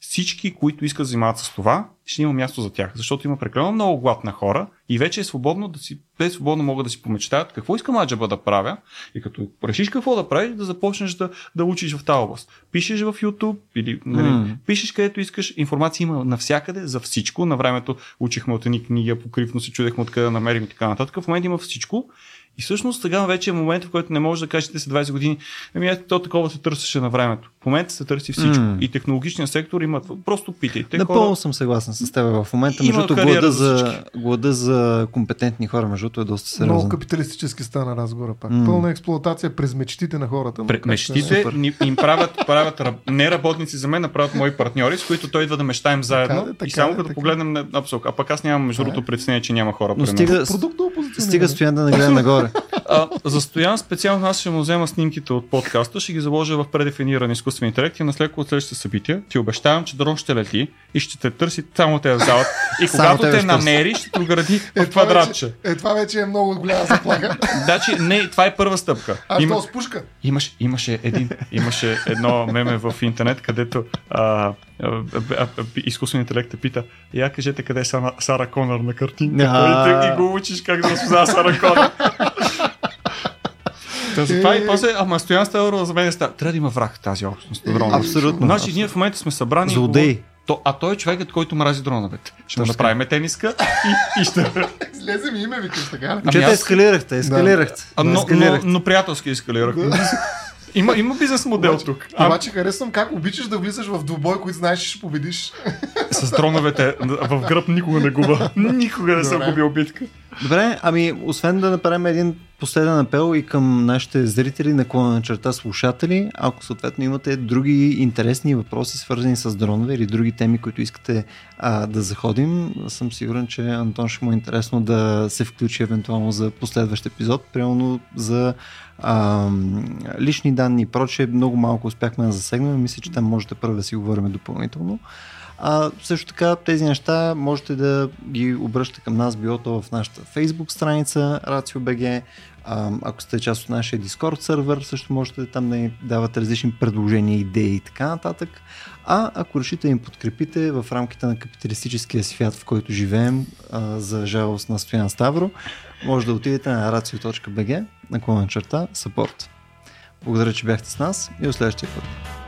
всички, които искат да занимават с това, ще има място за тях. Защото има прекалено много глад на хора и вече е свободно да си, те свободно могат да си помечтаят какво искам аджаба да правя и като решиш какво да правиш, да започнеш да, да учиш в тази област. Пишеш в YouTube или нали, М. пишеш където искаш, информация има навсякъде за всичко. На времето учихме от едни книги, покривно се чудехме откъде да намерим и така нататък. В момента има всичко. И всъщност сега вече е момент, в който не може да кажете след 20 години, ами ето то такова се търсеше на времето. В момента се търси всичко. М. И технологичният сектор има. Просто питайте. Напълно хора. съм съгласен с теб в момента. Има Между другото, глада за глада за компетентни хора, между другото, е доста Много сериозен. капиталистически стана разговора пак. М. Пълна експлуатация през мечтите на хората. Пред мечтите ни, им правят, правят раб- не работници за мен, а правят мои партньори, с които той идва да мечтаем заедно. Така е, така и само е, като така. погледнем на абсолютно. А пък аз нямам между е. другото притеснение, че няма хора Но при мен. стига, стига стоян да не гледа нагоре. А, за Стоян специално аз ще му взема снимките от подкаста, ще ги заложа в предефиниран изкуствен интелект и на след от следващите събития ти обещавам, че дрон ще лети и ще те търси само те в залата. И когато те търси. намери, ще те огради Е, в квадратче. вече, е, това вече е много голяма заплаха. Значи, не, това е първа стъпка. А Има- с пушка. Имаш, имаше, един, имаше едно меме в интернет, където а, изкуствен интелект те пита, я кажете къде е Сара, Сара Конър на картинката А. и, те, и го учиш как да разпознава Сара Конър. Та затова и после, ама Стоян Ставро за мен е. Трябва да има враг тази общност. на дроновете. Абсолютно. Значи ние в момента сме събрани. и Злодей. говорим- То, а той е човекът, който мрази дроновете. Ще му направим тениска и, и ще... Излезе ми име, викаш така. Ами Че те аз- ескалирахте, ескалирахте. А, но, но, но приятелски ескалирах. Има, има бизнес модел Обаче- тук. А, Обаче харесвам как обичаш да влизаш в двубой, който знаеш, че ще победиш. С дроновете в гръб никога не губа. Никога не съм Добре. губил битка. Добре, ами освен да направим един последен апел и към нашите зрители на клона на черта слушатели, ако съответно имате други интересни въпроси свързани с дронове или други теми, които искате а, да заходим, съм сигурен, че Антон ще му е интересно да се включи евентуално за последващ епизод, примерно за а, лични данни и прочее, много малко успяхме да засегнем, мисля, че там можете първо да си говорим допълнително. А, също така тези неща можете да ги обръщате към нас, било то в нашата Facebook страница RACIO.BG, а, ако сте част от нашия Discord сервер, също можете там да ни давате различни предложения, идеи и така нататък. А ако решите да им подкрепите в рамките на капиталистическия свят, в който живеем, а, за жалост на Стоян Ставро, може да отидете на racio.bg, наклона черта, support. Благодаря, че бяхте с нас и до следващия път.